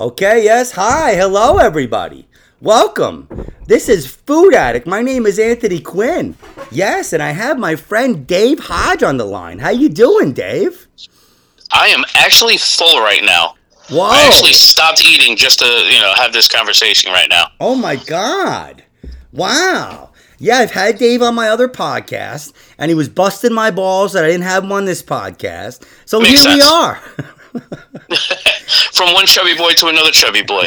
Okay, yes. Hi. Hello, everybody. Welcome. This is Food Addict. My name is Anthony Quinn. Yes, and I have my friend Dave Hodge on the line. How you doing, Dave? I am actually full right now. Whoa. I actually stopped eating just to, you know, have this conversation right now. Oh my God. Wow. Yeah, I've had Dave on my other podcast, and he was busting my balls that I didn't have him on this podcast. So Makes here we are. From one chubby boy to another chubby boy.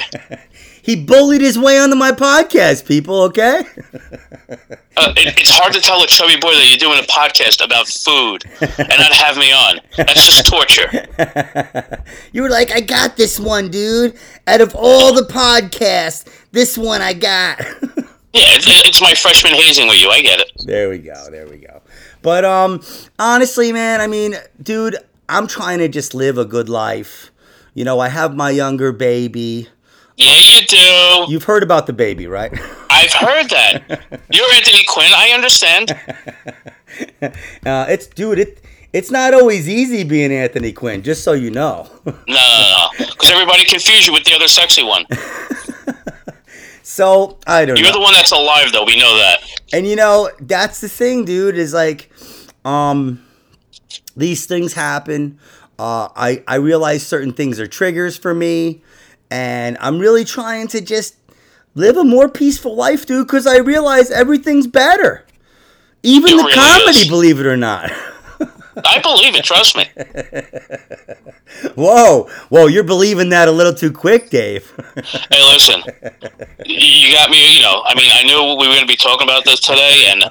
he bullied his way onto my podcast, people, okay? Uh, it, it's hard to tell a chubby boy that you're doing a podcast about food and not have me on. That's just torture. you were like, I got this one, dude. Out of all the podcasts, this one I got. Yeah, it's, it's my freshman hazing with you. I get it. There we go. There we go. But um honestly, man, I mean, dude, I'm trying to just live a good life. You know, I have my younger baby. Yeah, you do. You've heard about the baby, right? I've heard that. You're Anthony Quinn. I understand. Uh, it's dude, it it's not always easy being Anthony Quinn, just so you know. No, no, no. Because everybody confused you with the other sexy one. so, I don't You're know. the one that's alive, though. We know that. And you know, that's the thing, dude, is like um these things happen. Uh I I realize certain things are triggers for me and I'm really trying to just live a more peaceful life, dude, cuz I realize everything's better. Even It the really comedy, is. believe it or not. I believe it. Trust me. whoa. Whoa, you're believing that a little too quick, Dave. Hey, listen. You got me. You know, I mean, I knew we were going to be talking about this today, and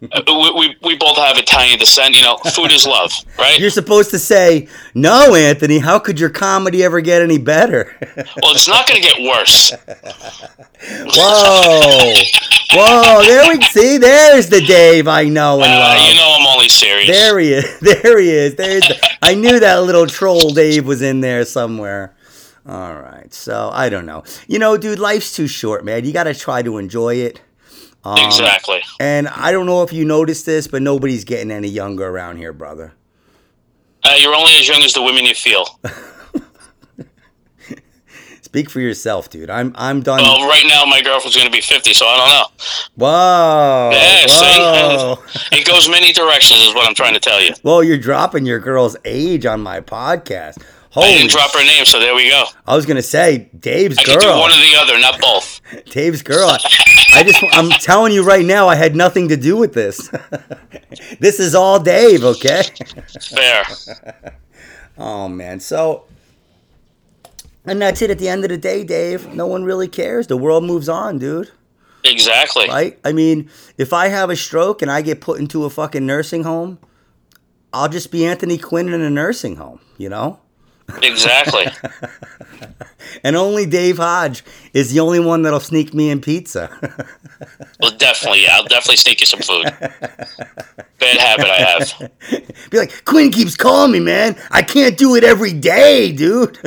we, we we both have Italian descent. You know, food is love, right? you're supposed to say, "No, Anthony, how could your comedy ever get any better?" Well, it's not going to get worse. Whoa. Whoa, there we see. There's the Dave I know and Uh, love. you know, I'm only serious. There he is. There he is. There's the, I knew that little troll Dave was in there somewhere. All right. So, I don't know. You know, dude, life's too short, man. You got to try to enjoy it. Um, exactly. And I don't know if you noticed this, but nobody's getting any younger around here, brother. Uh, you're only as young as the women you feel. Speak for yourself, dude. I'm I'm done. Well, right now my girlfriend's going to be 50, so I don't know. Whoa. Yeah, whoa. see, it goes many directions, is what I'm trying to tell you. Well, you're dropping your girl's age on my podcast. I didn't drop her name, so there we go. I was gonna say Dave's I girl. could do one or the other, not both. Dave's girl. I just I'm telling you right now, I had nothing to do with this. this is all Dave, okay? Fair. Oh man, so and that's it. At the end of the day, Dave, no one really cares. The world moves on, dude. Exactly. Right? I mean, if I have a stroke and I get put into a fucking nursing home, I'll just be Anthony Quinn in a nursing home, you know? Exactly. And only Dave Hodge is the only one that'll sneak me in pizza. Well, definitely, yeah. I'll definitely sneak you some food. Bad habit I have. Be like, Quinn keeps calling me, man. I can't do it every day, dude.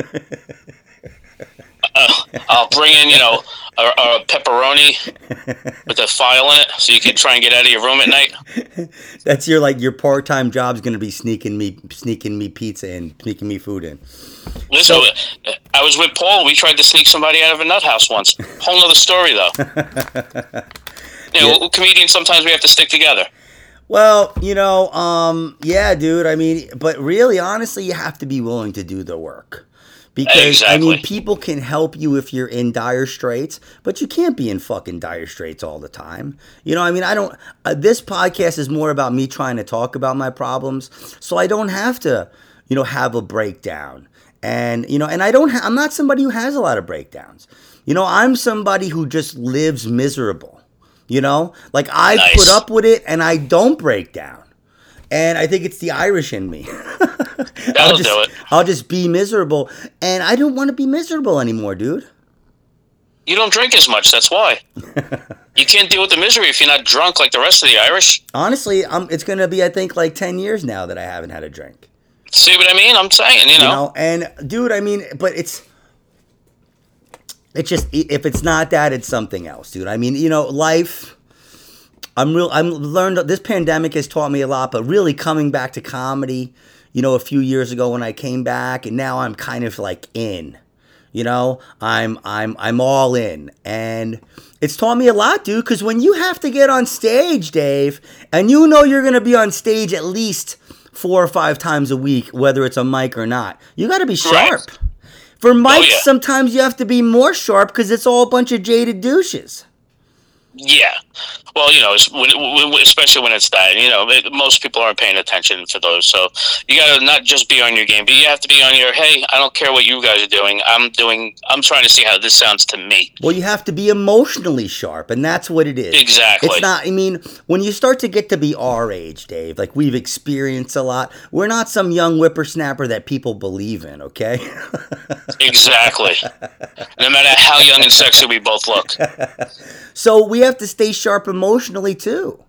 Uh, I'll bring in, you know, a, a pepperoni with a file in it, so you can try and get out of your room at night. That's your like your part time job's gonna be sneaking me sneaking me pizza and sneaking me food in. Listen, uh, I was with Paul. We tried to sneak somebody out of a nut house once. Whole nother story, though. You know, Yeah. comedians sometimes we have to stick together. Well, you know, um, yeah, dude. I mean, but really, honestly, you have to be willing to do the work. Because I mean, people can help you if you're in dire straits, but you can't be in fucking dire straits all the time. You know, I mean, I don't. Uh, this podcast is more about me trying to talk about my problems, so I don't have to, you know, have a breakdown. And you know, and I don't. Ha- I'm not somebody who has a lot of breakdowns. You know, I'm somebody who just lives miserable. You know, like I Nice. put up with it and I don't break down. And I think it's the Irish in me. I'll That'll just, do it. I'll just be miserable, and I don't want to be miserable anymore, dude. You don't drink as much. That's why. You can't deal with the misery if you're not drunk like the rest of the Irish. Honestly, I'm, it's gonna be I think like ten years now that I haven't had a drink. See what I mean? I'm saying, you know. You know, and dude, I mean, but it's it's just if it's not that, it's something else, dude. I mean, you know, life. I'm real. I'm learned. This pandemic has taught me a lot, but really coming back to comedy, you know, a few years ago when I came back, and now I'm kind of like in. You know, I'm I'm I'm all in, and it's taught me a lot, dude. Because when you have to get on stage, Dave, and you know you're gonna be on stage at least four or five times a week, whether it's a mic or not, you got to be sharp. Right. For oh, mics, Oh, yeah. sometimes you have to be more sharp because it's all a bunch of jaded douches. Yeah. Well, you know, it's, when, especially when it's that, you know, it, most people aren't paying attention for those. So you got to not just be on your game, but you have to be on your, hey, I don't care what you guys are doing. I'm doing, I'm trying to see how this sounds to me. Well, you have to be emotionally sharp, and that's what it is. Exactly. It's not, I mean, when you start to get to be our age, Dave, like we've experienced a lot, we're not some young whippersnapper that people believe in, okay? Exactly. no matter how young and sexy we both look. so we have to stay sharp emotionally too.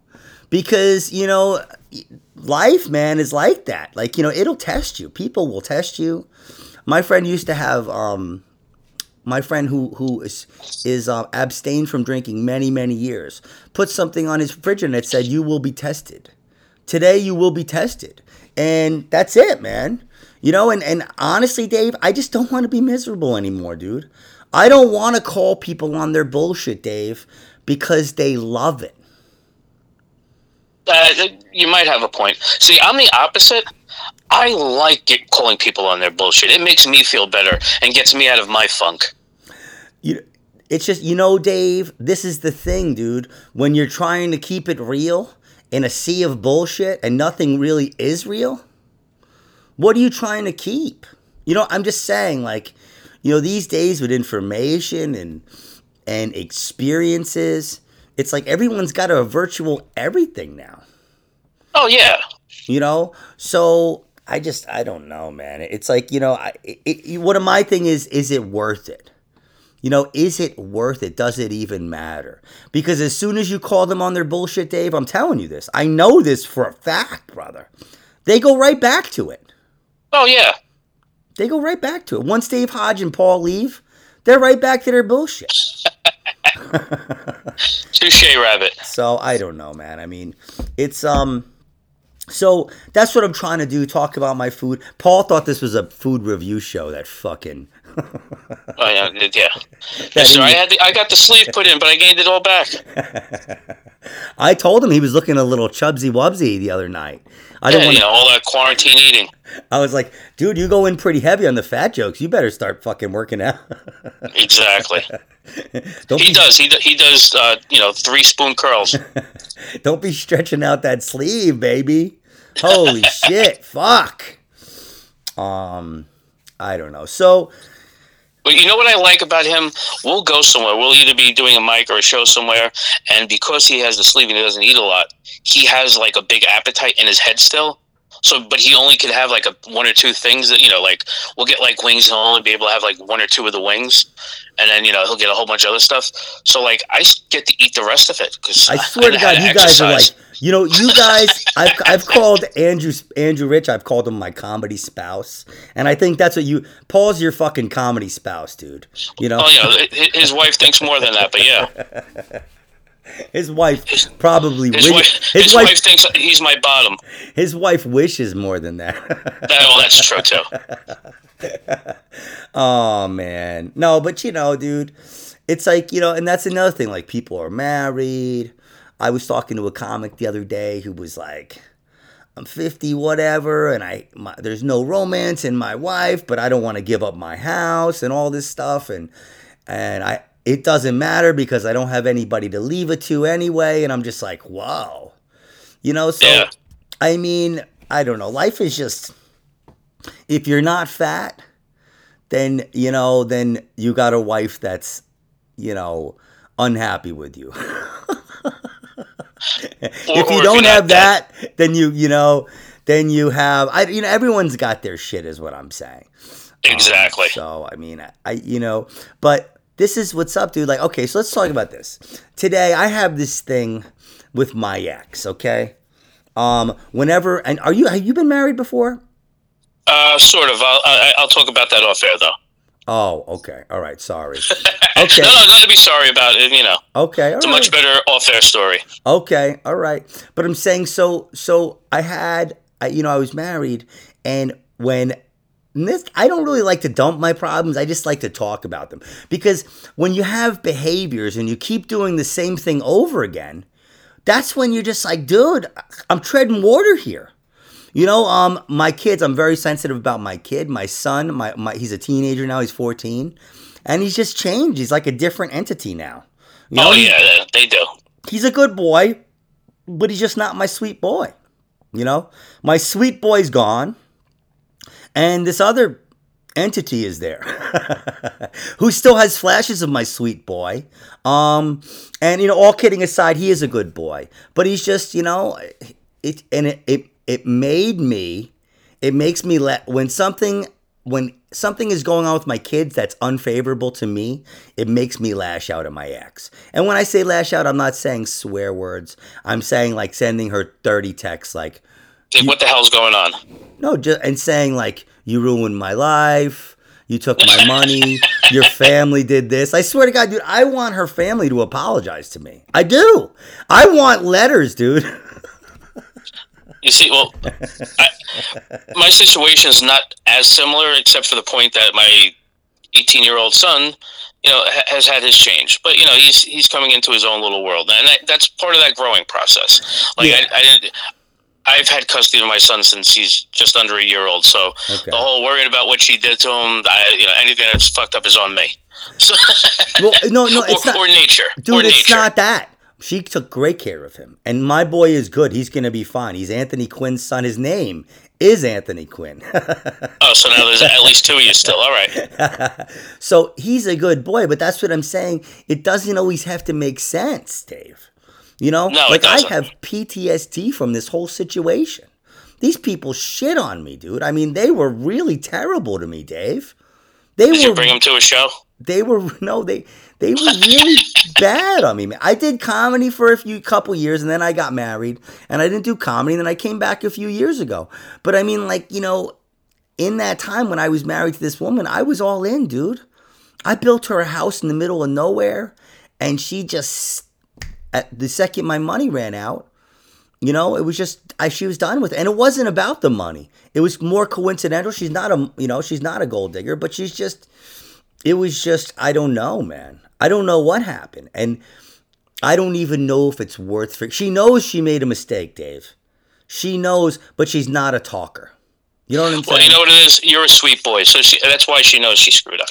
Because, you know, life, man, is like that. Like, you know, it'll test you. People will test you. My friend used to have, um, my friend who who is is uh, abstained from drinking many many years put something on his fridge and it said you will be tested today you will be tested and that's it man you know and and honestly dave i just don't want to be miserable anymore dude i don't want to call people on their bullshit dave because they love it Uh, you might have a point. See, I'm the opposite. I like get, calling people on their bullshit. It makes me feel better and gets me out of my funk. you it's just you know dave this is the thing dude when you're trying to keep it real in a sea of bullshit and nothing really is real what are you trying to keep you know i'm just saying like you know these days with information and and experiences. It's like everyone's got a virtual everything now. Oh yeah, you know? So i just i don't know man. It's like you know I, it, it, what my thing is is it worth it? You know is it worth it? Does it even matter? Because as soon as you call them on their bullshit dave i'm telling you this. I know this for a fact brother. They go right back to it. Oh yeah. they go right back to it. Once dave hodge and paul leave they're right back to their bullshit Touche, rabbit. So I don't know, man. I mean, it's um. So that's what I'm trying to do. Talk about my food. Paul thought this was a food review show. That fucking. Oh yeah, yeah. Sir, I had the, I got the sleeve put in, but I gained it all back. I told him he was looking a little chubsy wubsy the other night. I Yeah, didn't want. all that quarantine eating. I was like, dude, you go in pretty heavy on the fat jokes. You better start fucking working out. Exactly. don't He be, does. He do- he does. Uh, you know, three spoon curls. don't be stretching out that sleeve, baby. Holy shit, fuck. Um, I don't know. So But you know what I like about him? We'll go somewhere. We'll either be doing a mic or a show somewhere, and because he has the sleeve and he doesn't eat a lot, he has like a big appetite in his head still. So, but he only could have like a one or two things that you know, like we'll get like wings, and he'll only be able to have like one or two of the wings, and then you know he'll get a whole bunch of other stuff. So, like I get to eat the rest of it because I swear to God, you guys are like, you know, you guys. I've, I've called Andrew Andrew Rich. I've called him my comedy spouse, and I think that's what you. Paul's your fucking comedy spouse, dude. You know, Oh yeah, his wife thinks more than that, but yeah, his wife probably his wi- wife his, his wife wife thinks he's my bottom. his wife wishes more than that. That, well, that's true too. oh man, no, but you know, dude, it's like you know, and that's another thing. Like people are married. I was talking to a comic the other day who was like. I'm 50, whatever, and I my, there's no romance in my wife, but I don't want to give up my house and all this stuff, and and I it doesn't matter because I don't have anybody to leave it to anyway, and I'm just like, wow, you know. So Yeah. I mean, I don't know. Life is just if you're not fat, then you know, then you got a wife that's you know unhappy with you. if you don't have that- that, then you you know, then you have I you know everyone's got their shit is what I'm saying. Exactly. So I mean, I you know, but this is what's up, dude. Like, okay, so let's talk about this. Today, I have this thing with my ex. Okay, um, whenever and are you have you been married before? Uh, sort of. I'll, I- I'll talk about that off air, though. Oh, okay, all right, sorry. Okay, No, no, nothing to be sorry about. It, you know, okay, all it's a right. much better off air story. Okay, all right. But I'm saying so so I had I, you know I was married and when this, I don't really like to dump my problems. I just like to talk about them because when you have behaviors and you keep doing the same thing over again, that's when you're just like, dude, I'm treading water here. You know, um, my kids, I'm very sensitive about my kid, my son. My, my he's a teenager now. He's 14, and he's just changed. He's like a different entity now. You know, oh yeah, they do. He's a good boy, but he's just not my sweet boy. You know, my sweet boy's gone, and this other entity is there who still has flashes of my sweet boy um and you know all kidding aside he is a good boy but he's just you know it and it it, it made me it makes me let when something when something is going on with my kids that's unfavorable to me, it makes me lash out at my ex. And when I say lash out, I'm not saying swear words. I'm saying like sending her 30 texts like what the hell's going on? No, just and saying like you ruined my life, you took my money, your family did this. I swear to God, dude, I want her family to apologize to me. I do. I want letters, dude. You see, well, I, my situation is not as similar, except for the point that my 18 year old son, you know, ha- has had his change. But you know, he's he's coming into his own little world, and that, that's part of that growing process. Like yeah. I, I didn't. I've had custody of my son since he's just under a year old. So okay. the whole worrying about what she did to him, I, you know, anything that's fucked up is on me. So, well, no, no, it's or, not. Or nature, dude. Or it's nature. not that. She took great care of him. And my boy is good. He's going to be fine. He's Anthony Quinn's son. His name is Anthony Quinn. oh, so now there's at least two of you still. All right. so he's a good boy, but that's what I'm saying. It doesn't always have to make sense, Dave. You know, no, like I have PTSD from this whole situation. These people shit on me, dude. I mean, they were really terrible to me, Dave. They Did were, you bring them to a show? They were no, they they were really bad on me. I did comedy for a few couple years and then I got married and I didn't do comedy and then I came back a few years ago. But I mean like, you know, in that time when I was married to this woman, I was all in, dude. I built her a house in the middle of nowhere and she just at the second my money ran out, you know, it was just I, she was done with it. And it wasn't about the money. It was more coincidental. She's not a, you know, she's not a gold digger, but she's just it was just I don't know, man. I don't know what happened, and I don't even know if it's worth. For, she knows she made a mistake, Dave. She knows, but she's not a talker. You know what I'm saying? Well, you know what it is. You're a sweet boy, so she, that's why she knows she screwed up.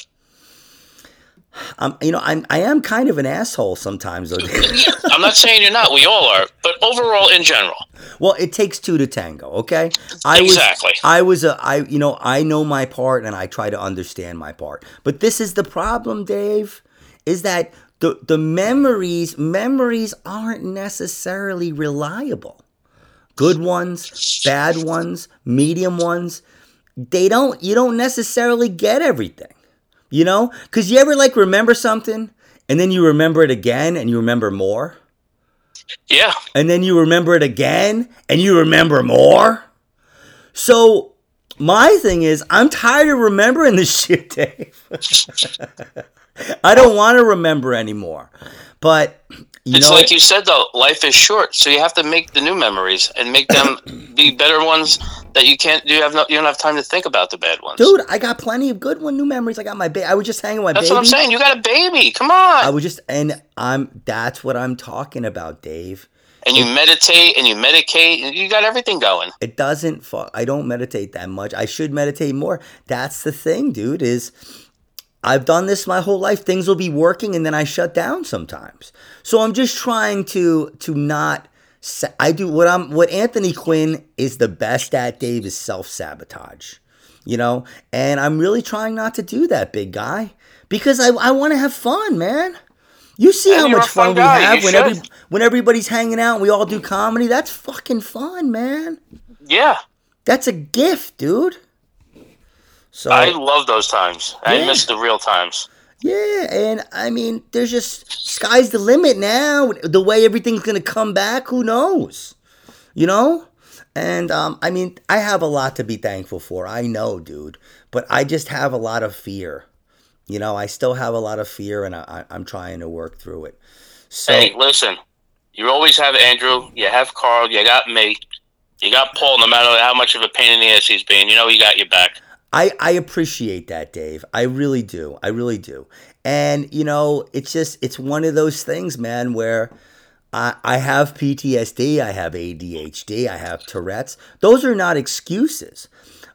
Um, you know, I'm I am kind of an asshole sometimes, though. I'm not saying you're not. We all are, but overall, in general. Well, it takes two to tango. Okay. I exactly. Was, I was a I you know I know my part and I try to understand my part, but this is the problem, Dave, is that the the memories memories aren't necessarily reliable. Good ones, bad ones, medium ones, they don't you don't necessarily get everything. You know? Because you ever like remember something and then you remember it again and you remember more? Yeah. And then you remember it again and you remember more? So my thing is, I'm tired of remembering this shit, Dave. I don't want to remember anymore. But you it's know, like you said though, life is short, so you have to make the new memories and make them be better ones that you can't. You have no, you don't have time to think about the bad ones. Dude, I got plenty of good one new memories. I got my baby. I was just hanging with my that's baby. what I'm saying. You got a baby. Come on. I was just, and I'm. That's what I'm talking about, Dave. And you it, meditate and you medicate and you got everything going. It doesn't. I don't meditate that much. I should meditate more. That's the thing, dude. Is I've done this my whole life. Things will be working and then I shut down sometimes. So I'm just trying to to not I do what I'm what Anthony Quinn is the best at Dave is self-sabotage. You know? And I'm really trying not to do that, big guy, because I I want to have fun, man. You see and how much fun, fun we have you when every when everybody's hanging out and we all do comedy. That's fucking fun, man. Yeah. That's a gift, dude. So I love those times. Yeah. I miss the real times. Yeah, and I mean, there's just sky's the limit now. The way everything's gonna come back, who knows? You know? And um, I mean, I have a lot to be thankful for. I know, dude, but I just have a lot of fear. You know, I still have a lot of fear, and I, I'm trying to work through it. So, hey, listen, you always have Andrew. You have Carl. You got me. You got Paul. No matter how much of a pain in the ass he's been, you know he got your back. I, I appreciate that, Dave. I really do. I really do. And, you know, it's just, it's one of those things, man, where I, I have PTSD, I have ADHD, I have Tourette's. Those are not excuses.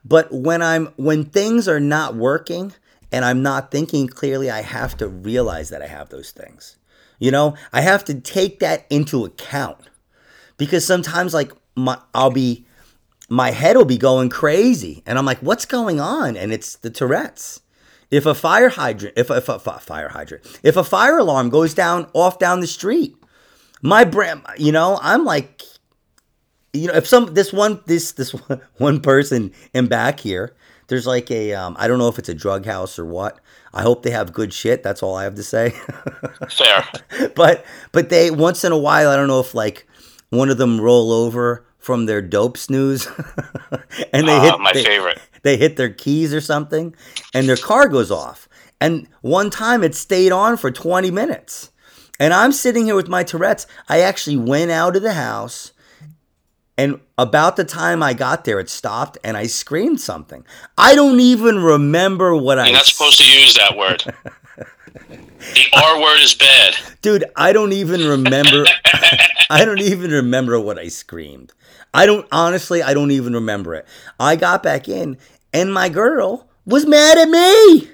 But when I'm, when things are not working and I'm not thinking clearly, I have to realize that I have those things. You know, I have to take that into account because sometimes, like, my, I'll be, my head will be going crazy. And i'm like what's going on? And it's the tourette's. If a fire hydrant if a, if a fire hydrant if a fire alarm goes down off down the street my brain you know i'm like you know if some this one this this one person in back here there's like a um, I don't know if it's a drug house or what. I hope they have good shit. That's all i have to say. Fair. But but they once in a while i don't know if like one of them roll over from their dope snooze, and they uh, hit my they, favorite. They hit their keys or something, and their car goes off. And one time it stayed on for 20 minutes. And I'm sitting here with my Tourette's. I actually went out of the house, and about the time I got there, it stopped, and I screamed something. I don't even remember what You're I. You're not supposed to use that word. the R word is bad. Dude, I don't even remember. I don't even remember what I screamed. I don't honestly, I don't even remember it. I got back in and my girl was mad at me.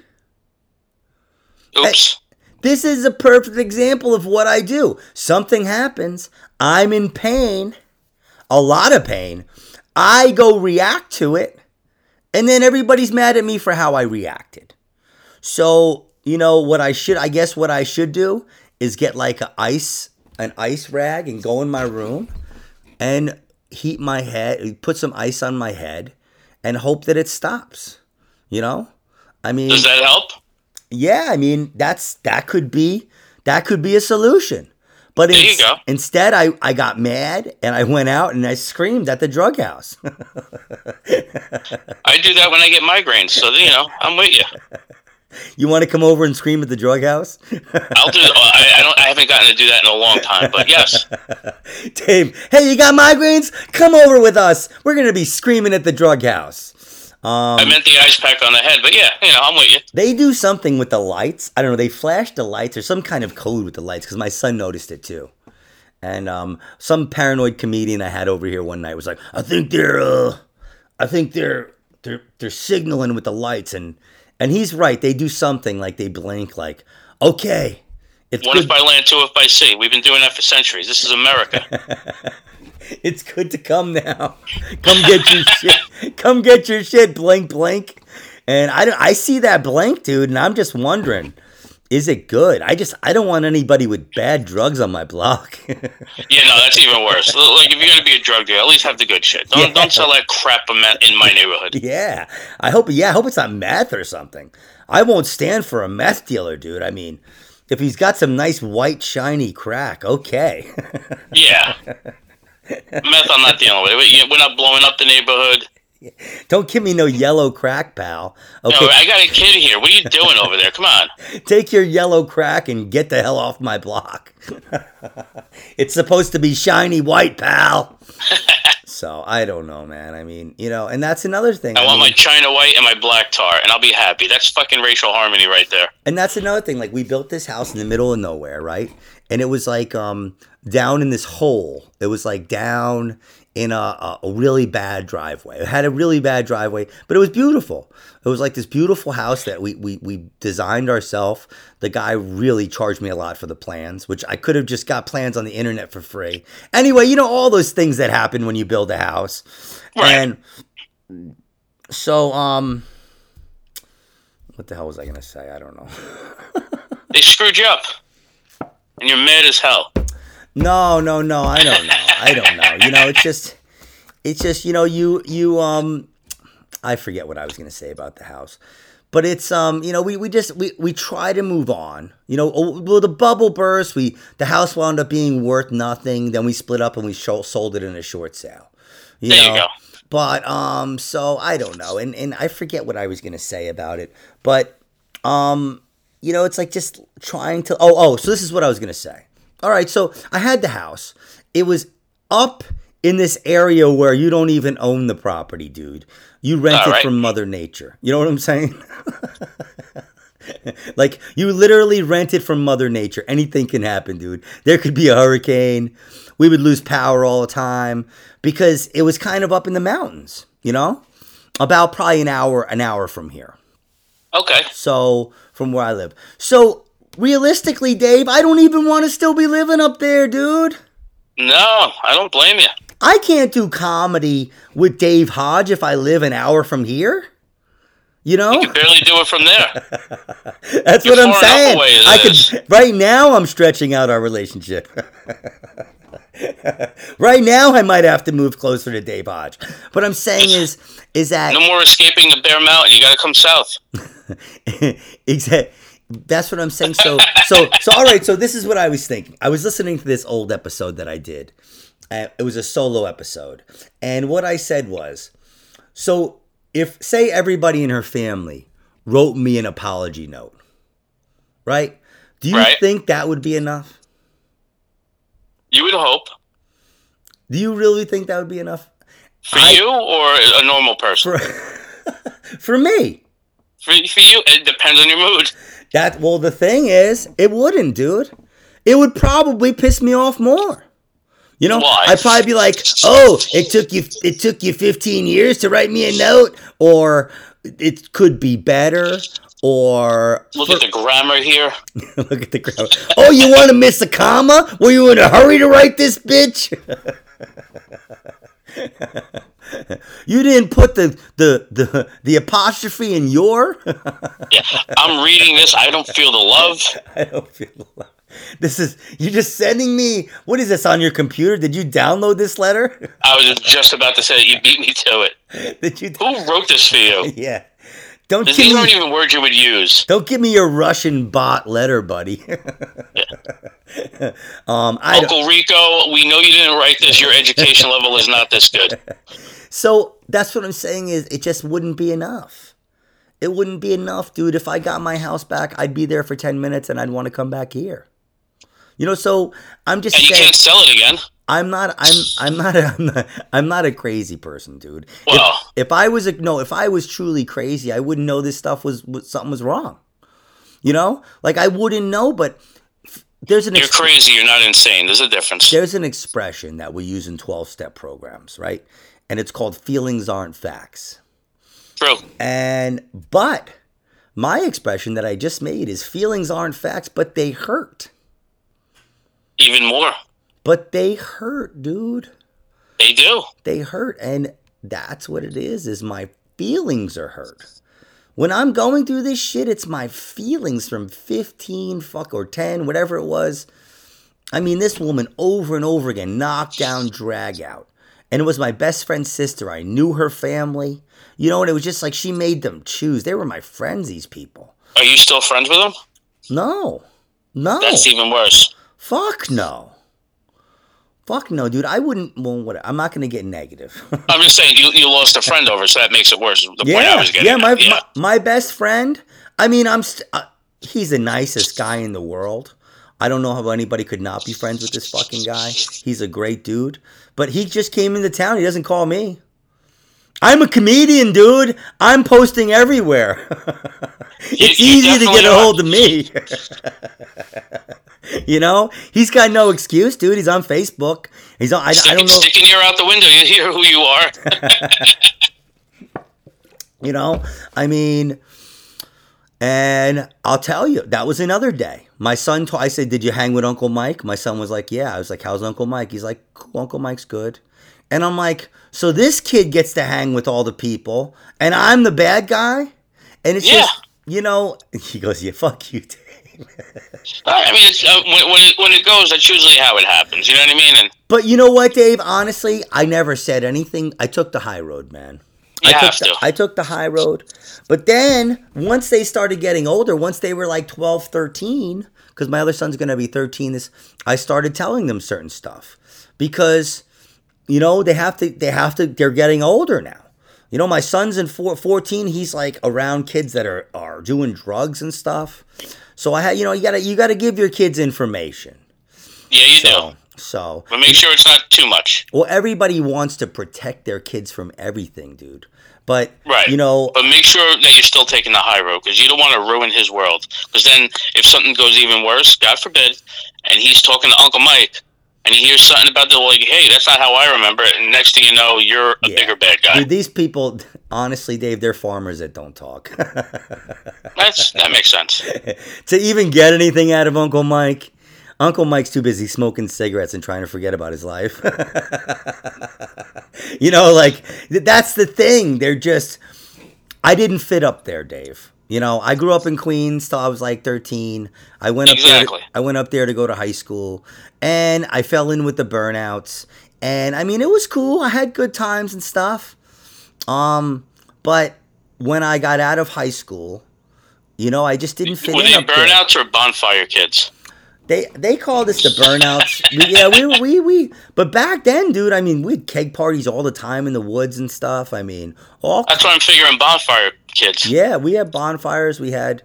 Oops. This is a perfect example of what I do. Something happens, I'm in pain, a lot of pain. I go react to it, and then everybody's mad at me for how I reacted. So, you know what I should I guess what I should do is get like a ice an ice rag and go in my room and heat my head, put some ice on my head, and hope that it stops. You know, I mean, does that help? Yeah, I mean that's that could be that could be a solution. But go. instead, I, I got mad and I went out and I screamed at the drug house. I do that when I get migraines, so you know I'm with you. You want to come over and scream at the drug house? I'll do. I, I, don't. I haven't gotten to do that in a long time, but yes. Dave, hey, you got migraines? Come over with us. We're gonna be screaming at the drug house. Um, I meant the ice pack on the head, but yeah, you know, I'm with you. They do something with the lights. I don't know. They flash the lights or some kind of code with the lights because my son noticed it too. And um, some paranoid comedian I had over here one night was like, "I think they're, uh, I think they're, they're, they're signaling with the lights." And and he's right. They do something like they blink, like, okay. It's One good. if by land, two if by sea. We've been doing that for centuries. This is America. it's good to come now. Come get your shit. Come get your shit. Blink, blink. And I, I see that blank, dude, and I'm just wondering is it good? I just I don't want anybody with bad drugs on my block. yeah, no, that's even worse. Like if you're gonna be a drug dealer, at least have the good shit. Don't yeah. don't sell that crap in my neighborhood. Yeah, I hope. Yeah, I hope it's not meth or something. I won't stand for a meth dealer, dude. I mean, if he's got some nice white shiny crack, okay. yeah. Meth, I'm not dealing with. We're not blowing up the neighborhood. Don't give me no yellow crack, pal. Okay. No, I got a kid here. What are you doing over there? Come on. Take your yellow crack and get the hell off my block. it's supposed to be shiny white, pal. so I don't know, man. I mean, you know, and that's another thing. I, I want mean, my China white and my black tar, and I'll be happy. That's fucking racial harmony right there. And that's another thing. Like we built this house in the middle of nowhere, right? And it was like um down in this hole. It was like down in a, a, really bad driveway. It had a really bad driveway, but it was beautiful. It was like this beautiful house that we, we, we designed ourselves. The guy really charged me a lot for the plans, which I could have just got plans on the internet for free. Anyway, you know, all those things that happen when you build a house. Right. And so, um, what the hell was I going to say? I don't know. they screwed you up. And you're mad as hell. No, no, no. I don't know. I don't know. You know, it's just, it's just, you know, you, you, um, I forget what I was going to say about the house, but it's, um, you know, we, we just, we, we try to move on. You know, oh, well, the bubble burst. We, the house wound up being worth nothing. Then we split up and we sold it in a short sale. You there know? you go. But, um, so I don't know. And, and I forget what I was going to say about it, but, um, you know, it's like just trying to, oh, oh, so this is what I was going to say all right, so I had the house. It was up in this area where you don't even own the property, dude. You rent All it right. from Mother Nature. You know what I'm saying? like you literally rent it from Mother Nature. Anything can happen, dude. There could be a hurricane. We would lose power all the time because it was kind of up in the mountains, you know? About probably an hour an hour from here. Okay. So, from where I live. So, realistically, Dave, I don't even want to still be living up there, dude. No, I don't blame you. I can't do comedy with Dave Hodge if I live an hour from here. You know? You can barely do it from there. That's You're what I'm saying. I could right now I'm stretching out our relationship. right now I might have to move closer to Dave Hodge. What I'm saying is is that No more escaping the Bear Mountain. You got to come south. exactly. That's what I'm saying. So, so, so. All right. So this is what I was thinking. I was listening to this old episode that I did. Uh, it was a solo episode, and what I said was, so if say everybody in her family wrote me an apology note, right? Do you Right. think that would be enough? You would hope. Do you really think that would be enough For I- you or a normal person? for for me? For, for you, it depends on your mood. That well, the thing is, it wouldn't, dude. It would probably piss me off more. You know, Why? I'd probably be like, "Oh, it took you it took you 15 years to write me a note," or "It could be better," or Look at the grammar here. look at the crowd. Oh, you want to miss a comma? Were you in a hurry to write this, bitch? you didn't put the the the, the apostrophe in your. Yeah, I'm reading this. I don't feel the love. I don't feel love. This is you're just sending me. What is this on your computer? Did you download this letter? I was just about to say that you beat me to it. Did you? Who wrote this for you? Yeah. Don't These give aren't even words you would use. Don't give me your Russian bot letter, buddy. um, I Uncle Rico, we know you didn't write this. Your education level is not this good. So that's what I'm saying is it just wouldn't be enough. It wouldn't be enough, dude. If I got my house back, I'd be there for ten minutes and I'd want to come back here. You know, so I'm just And you can't sell it again. I'm not. I'm. I'm not. A, I'm not. I'm not a crazy person, dude. If- Well- if, I was a no, if I was truly crazy, I wouldn't know this stuff was, was something was wrong. You know, like I wouldn't know. But there's an You're crazy. You're not insane. There's a difference. there's an expression that we use in twelve step programs, right? And it's called feelings aren't facts. True. And but my expression that I just made is feelings aren't facts, but they hurt. Even more. But they hurt, dude. They do. they hurt and that's what it is is my feelings are hurt when i'm going through this shit it's my feelings from 15 fuck or 10 whatever it was i mean this woman over and over again knocked down drag out and it was my best friend's sister i knew her family you know and it was just like she made them choose they were my friends these people Are you still friends with them? no no That's even worse. fuck no fuck no dude i wouldn't well what i'm not gonna get negative I'm just saying you, you lost a friend over, so that makes it worse. The point I was getting. yeah, my, yeah. my my best friend. I mean, I'm st- uh, he's the nicest guy in the world. I don't know how anybody could not be friends with this fucking guy. He's a great dude, but he just came into town. He doesn't call me. I'm a comedian, dude. I'm posting everywhere. it's you easy to get a hold of me. you know, he's got no excuse, dude. He's on Facebook. He's on. I, I don't know. Sticking your out the window, you hear who you are. You know, I mean, and I'll tell you, that was another day. My son, t- I said, Did you hang with Uncle Mike? My son was like, Yeah. I was like, How's Uncle Mike? He's like, "Cool, Uncle Mike's good. And I'm like, So this kid gets to hang with all the people, and I'm the bad guy? And it's Yeah. just, you know, he goes, Yeah, fuck you, Dave. I mean, it's, uh, when, when, it, when it goes, that's usually how it happens. You know what I mean? And But you know what, Dave? Honestly, I never said anything. I took the high road, man. You I took, the. I took the high road. But then once they started getting older, once they were like 12, 13, because my other son's going to be 13, this I started telling them certain stuff because you know, they have to they have to they're getting older now. You know, my son's in four, 14, he's like around kids that are are doing drugs and stuff. So I had, you know, you got to you got to give your kids information. yeah, you So do. So, But make sure it's not too much. well, everybody wants to protect their kids from everything, dude. But Right. you know, But make sure that you're still taking the high road because you don't want to ruin his world. Because then, if something goes even worse, God forbid, and he's talking to Uncle Mike, and he hears something about the like, hey, that's not how I remember it, and next thing you know, you're a Yeah. bigger bad guy. dude, these people, honestly, Dave, they're farmers that don't talk. That's that makes sense. to even get anything out of Uncle Mike, Uncle Mike's too busy smoking cigarettes and trying to forget about his life. you know, like that's the thing. They're just I didn't fit up there, Dave. You know, I grew up in Queens till I was like 13. I went up Exactly. there I went up there to go to high school and I fell in with the burnouts. And I mean, it was cool. I had good times and stuff. Um, but when I got out of high school, you know, I just didn't fit Were in they up there. burnouts or bonfire kids? They they called us the burnouts. We- yeah, we we we. But back then, dude, I mean, we had keg parties all the time in the woods and stuff. I mean, all That's what I'm figuring. Bonfire kids. yeah, we had bonfires. We had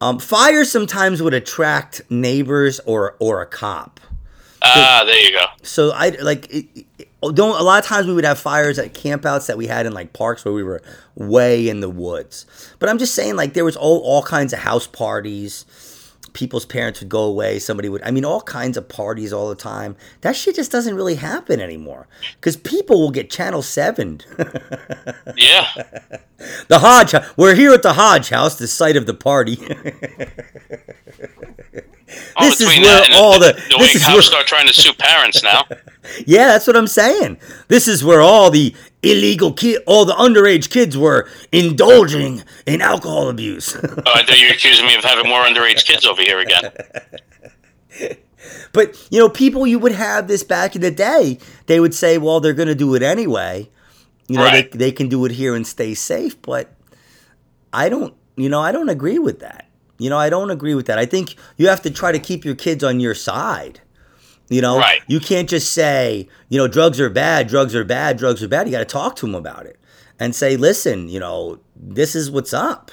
um, fires. Sometimes would attract neighbors or or a cop. Ah, there you go. So I like it, it- don't a lot of times we would have fires at campouts that we had in like parks where we were way in the woods. But I'm just saying like there was all all kinds of house parties. People's parents would go away. Somebody would. I mean, all kinds of parties all the time. That shit just doesn't really happen anymore because people will get Channel Seven. Yeah. the Hodge. We're here at the Hodge House, the site of the party. Oh, This is where all the- the this is where- start trying to sue parents now. Yeah, that's what I'm saying. This is where all the illegal kid, all the underage kids were indulging in alcohol abuse. Oh, I thought you were accusing me of having more underage kids over here again. but you know, people you would have this back in the day, they would say, "Well, they're going to do it anyway. You know, Right. they they can do it here and stay safe." But I don't, you know, I don't agree with that. You know, I don't agree with that. I think you have to try to keep your kids on your side. You know, Right. you can't just say, you know, drugs are bad, drugs are bad, drugs are bad. You got to talk to them about it and say, listen, you know, this is what's up.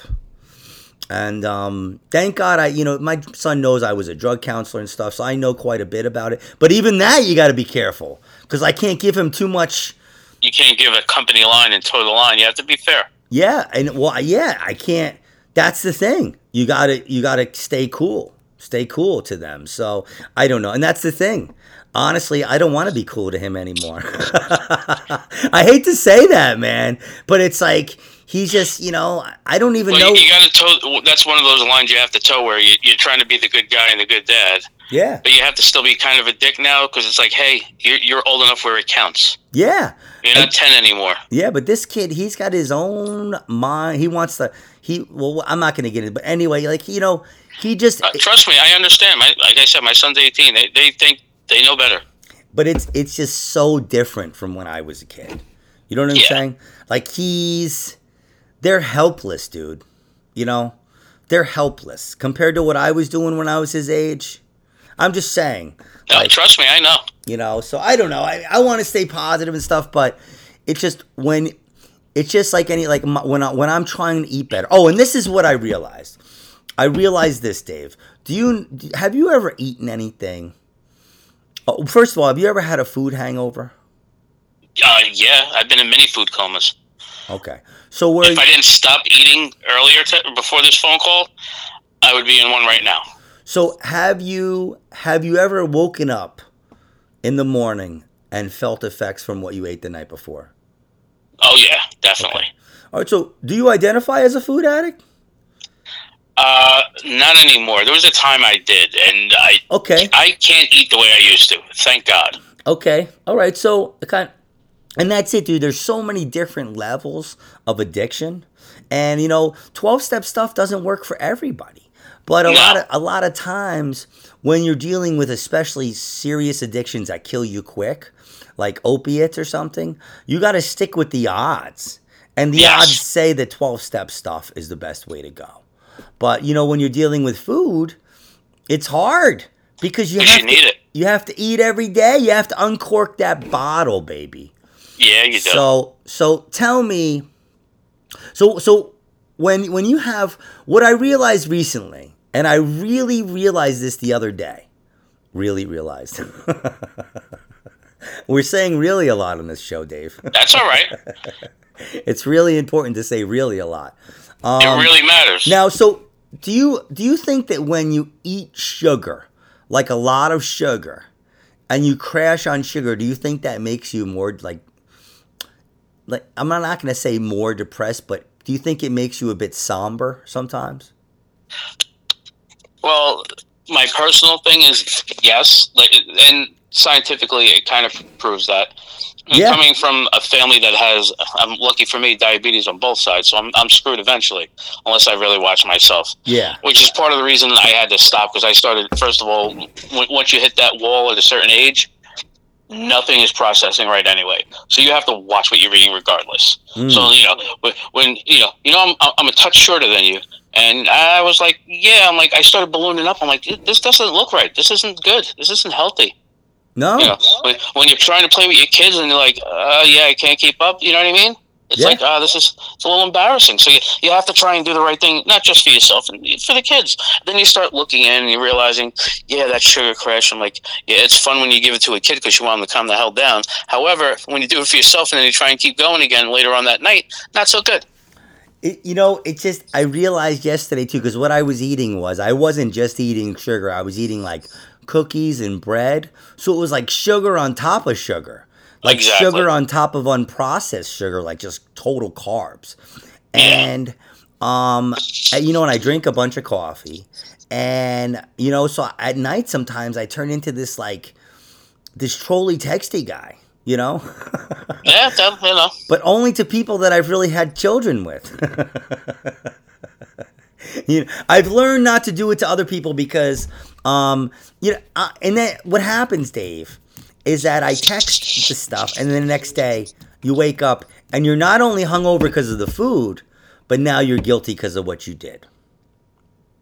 And um, thank God, I, you know, my son knows I was a drug counselor and stuff, so I know quite a bit about it. But even that, you got to be careful because I can't give him too much. You can't give a company line and toe the line. You have to be fair. Yeah, and well, yeah, I can't. That's the thing. You gotta, you gotta stay cool, stay cool to them. So I don't know, and that's the thing. Honestly, I don't want to be cool to him anymore. I hate to say that, man, but it's like he's just, you know, I don't even Well, know. you, you got to toe. That's one of those lines you have to toe where you, you're trying to be the good guy and the good dad, yeah, but you have to still be kind of a dick now because it's like, hey, you're, you're old enough where it counts. yeah. You're not ten anymore. Yeah, but this kid, he's got his own mind. He wants to. He well, I'm not going to get it, but anyway, like you know, he just. Uh, trust me, I understand. My, like I said, my son's 18. They, they think they know better. But it's it's just so different from when I was a kid. You know what I'm Yeah. saying? Like he's, they're helpless, dude. You know, they're helpless compared to what I was doing when I was his age. I'm just saying. No, Like, trust me, I know. you know so i don't know i, I want to stay positive and stuff but it's just when it's just like any like my, when, I, when i'm trying to eat better oh and this is what i realized i realized this dave. Do you have you ever eaten anything? Oh, first of all have you ever had a food hangover? Uh, yeah, I've been in many food comas. okay. So where If I didn't stop eating earlier t- before this phone call, I would be in one right now. so have you have you ever woken up in the morning and felt effects from what you ate the night before? Oh yeah, definitely. all right so do you identify as a food addict Uh, not anymore. There was a time I did, and I okay I can't eat the way I used to. Thank God. Okay. All right. So kind, and that's it, dude. There's so many different levels of addiction, and you know, twelve step stuff doesn't work for everybody. But a No. lot of a lot of times when you're dealing with especially serious addictions that kill you quick, like opiates or something, you got to stick with the odds. And the Yes. odds say that 12 step stuff is the best way to go. But you know, when you're dealing with food, it's hard because you have you to, it. you have to eat every day. You have to uncork that bottle, baby. Yeah, you do. So so tell me so so when when you have what I realized recently, and I really realized this the other day, really realized. We're saying really a lot on this show, Dave. That's all right. it's really important to say really a lot. Um, it really matters. Now, so do you do you think that when you eat sugar, like a lot of sugar, and you crash on sugar, do you think that makes you more like like I'm not going to say more depressed, but do you think it makes you a bit somber sometimes? Well, my personal thing is yes, like, and scientifically, it kind of proves that. Yeah. Coming from a family that has, I'm lucky for me, diabetes on both sides, so I'm, I'm screwed eventually, unless I really watch myself. Yeah. Which is part of the reason I had to stop because I started, first of all, w- once you hit that wall at a certain age, nothing is processing right anyway. So you have to watch what you're eating regardless. Mm. So, you know, when, when, you know, you know, I'm, I'm a touch shorter than you. And I was like, yeah, I'm like, I started ballooning up. I'm like, this doesn't look right. This isn't good. This isn't healthy. No. You know, when, when you're trying to play with your kids and you're like, uh, yeah, I can't keep up. You know what I mean? It's Yeah. like, ah, this is it's a little embarrassing. So you, you have to try and do the right thing, not just for yourself and for the kids. Then you start looking in and you're realizing, yeah, that sugar crash. I'm like, yeah, it's fun when you give it to a kid because you want them to calm the hell down. However, when you do it for yourself and then you try and keep going again later on that night, not so good. It, you know, it just I realized yesterday too because what I was eating was I wasn't just eating sugar. I was eating like cookies and bread. So it was like sugar on top of sugar. Like Exactly. sugar on top of unprocessed sugar, like just total carbs. And um you know, and I drink a bunch of coffee. And you know, so at night sometimes I turn into this like this trolley texty guy, you know? Yeah, that, you know. but only to people that I've really had children with. you know, I've learned not to do it to other people because, um, you know, uh, and then what happens, Dave, is that I text the stuff, and then the next day you wake up and you're not only hungover because of the food, but now you're guilty because of what you did.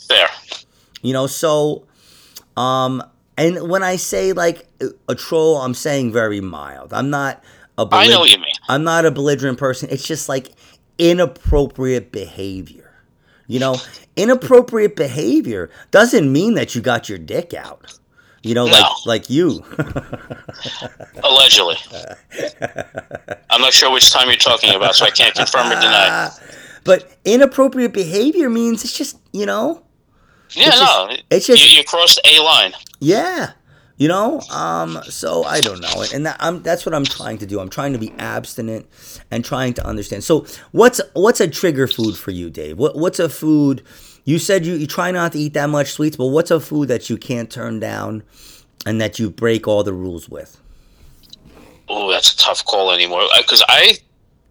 There. You know, so um and when I say like a troll, I'm saying very mild. I'm not a I know what you mean. I'm not a belligerent person. It's just like inappropriate behavior. You know, inappropriate behavior doesn't mean that you got your dick out. You know, like like you. Allegedly. I'm not sure which time you're talking about, so I can't confirm or deny. but inappropriate behavior means it's just, you know, Yeah, It's just- no. it's just- you, you crossed a line. Yeah. You know, um, so I don't know, and that, I'm, that's what I'm trying to do. I'm trying to be abstinent and trying to understand. So, what's what's a trigger food for you, Dave? What what's a food? You said you, you try not to eat that much sweets, but what's a food that you can't turn down, and that you break all the rules with? Oh, that's a tough call anymore. Because I,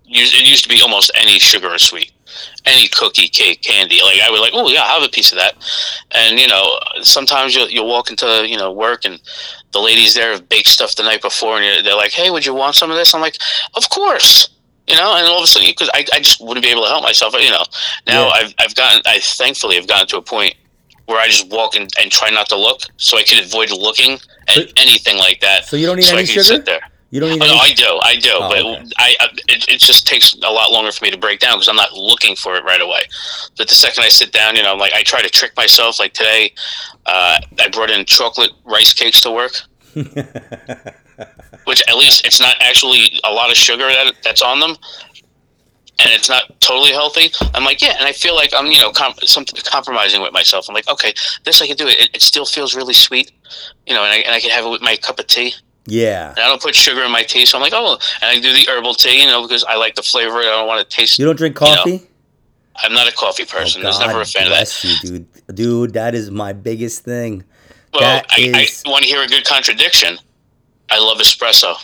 used, it used to be almost any sugar or sweet, any cookie, cake, candy. Like I would like, oh yeah, I have a piece of that. And you know, sometimes you'll you'll walk into you know work and the ladies there have baked stuff the night before, and you're, they're like, hey, would you want some of this? I'm like, of course. You know, and all of a sudden, because I, I just wouldn't be able to help myself. You know, now Yeah. I've I've gotten, I thankfully have gotten to a point where I just walk and, and try not to look, so I can avoid looking at But- anything like that. So you don't eat so any I can sugar. sit there. You don't eat Oh, no, I do, I do, Oh, but okay. I, I it, it just takes a lot longer for me to break down because I'm not looking for it right away. But the second I sit down, you know, I'm like I try to trick myself. Like today, uh, I brought in chocolate rice cakes to work, which at least it's not actually a lot of sugar that that's on them, and it's not totally healthy. I'm like, yeah, and I feel like I'm, you know, com- something compromising with myself. I'm like, okay, this I can do it. It, it still feels really sweet, you know, and I, and I can have it with my cup of tea. Yeah. And I don't put sugar in my tea, so I'm like, oh, and I do the herbal tea, you know, because I like the flavor. I don't want to taste. You don't drink You know, coffee. I'm not a coffee person. Oh, I was never a fan of that. bless you, dude. Dude, that is my biggest thing. Well, that I, is- I want to hear a good contradiction. I love espresso.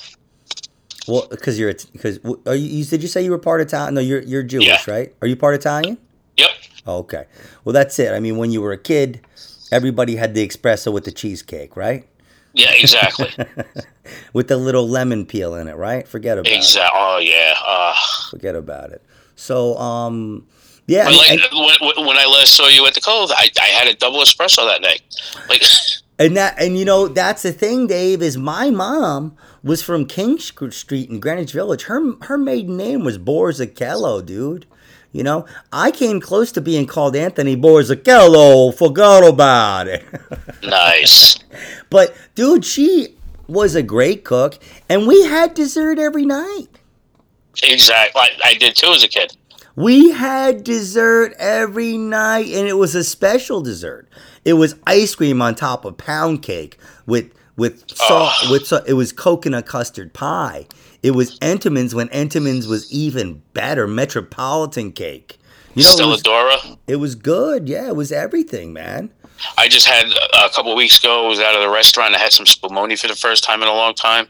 Well, because you're because are you, you? Did you say you were part Italian? No, you're you're Jewish, Yeah. right? Are you part Italian? Yep. Oh, okay. Well, that's it. I mean, when you were a kid, everybody had the espresso with the cheesecake, right? Yeah, exactly. With the little lemon peel in it, right? Forget about it. exactly. Oh yeah. Uh, Forget about it. So, um, yeah. I like and, when, when I last saw you at the Cove, I, I had a double espresso that night. Like, and that, and you know, that's the thing, Dave. Is my mom was from King Street in Greenwich Village. Her her maiden name was Borzachello, dude. You know, I came close to being called Anthony Borzachello. Forgot oh, about it. Nice. but dude, she was a great cook, and we had dessert every night. exactly. I, I did too as a kid. We had dessert every night, and it was a special dessert. It was ice cream on top of pound cake with with salt. Oh. With it was coconut custard pie. It was Entenmann's when Entenmann's was even better. Metropolitan cake. You know, it was, Stella D'oro. it was good. Yeah, it was everything, man. I just had uh, a couple weeks ago. I was out of the restaurant. I had some spumoni for the first time in a long time.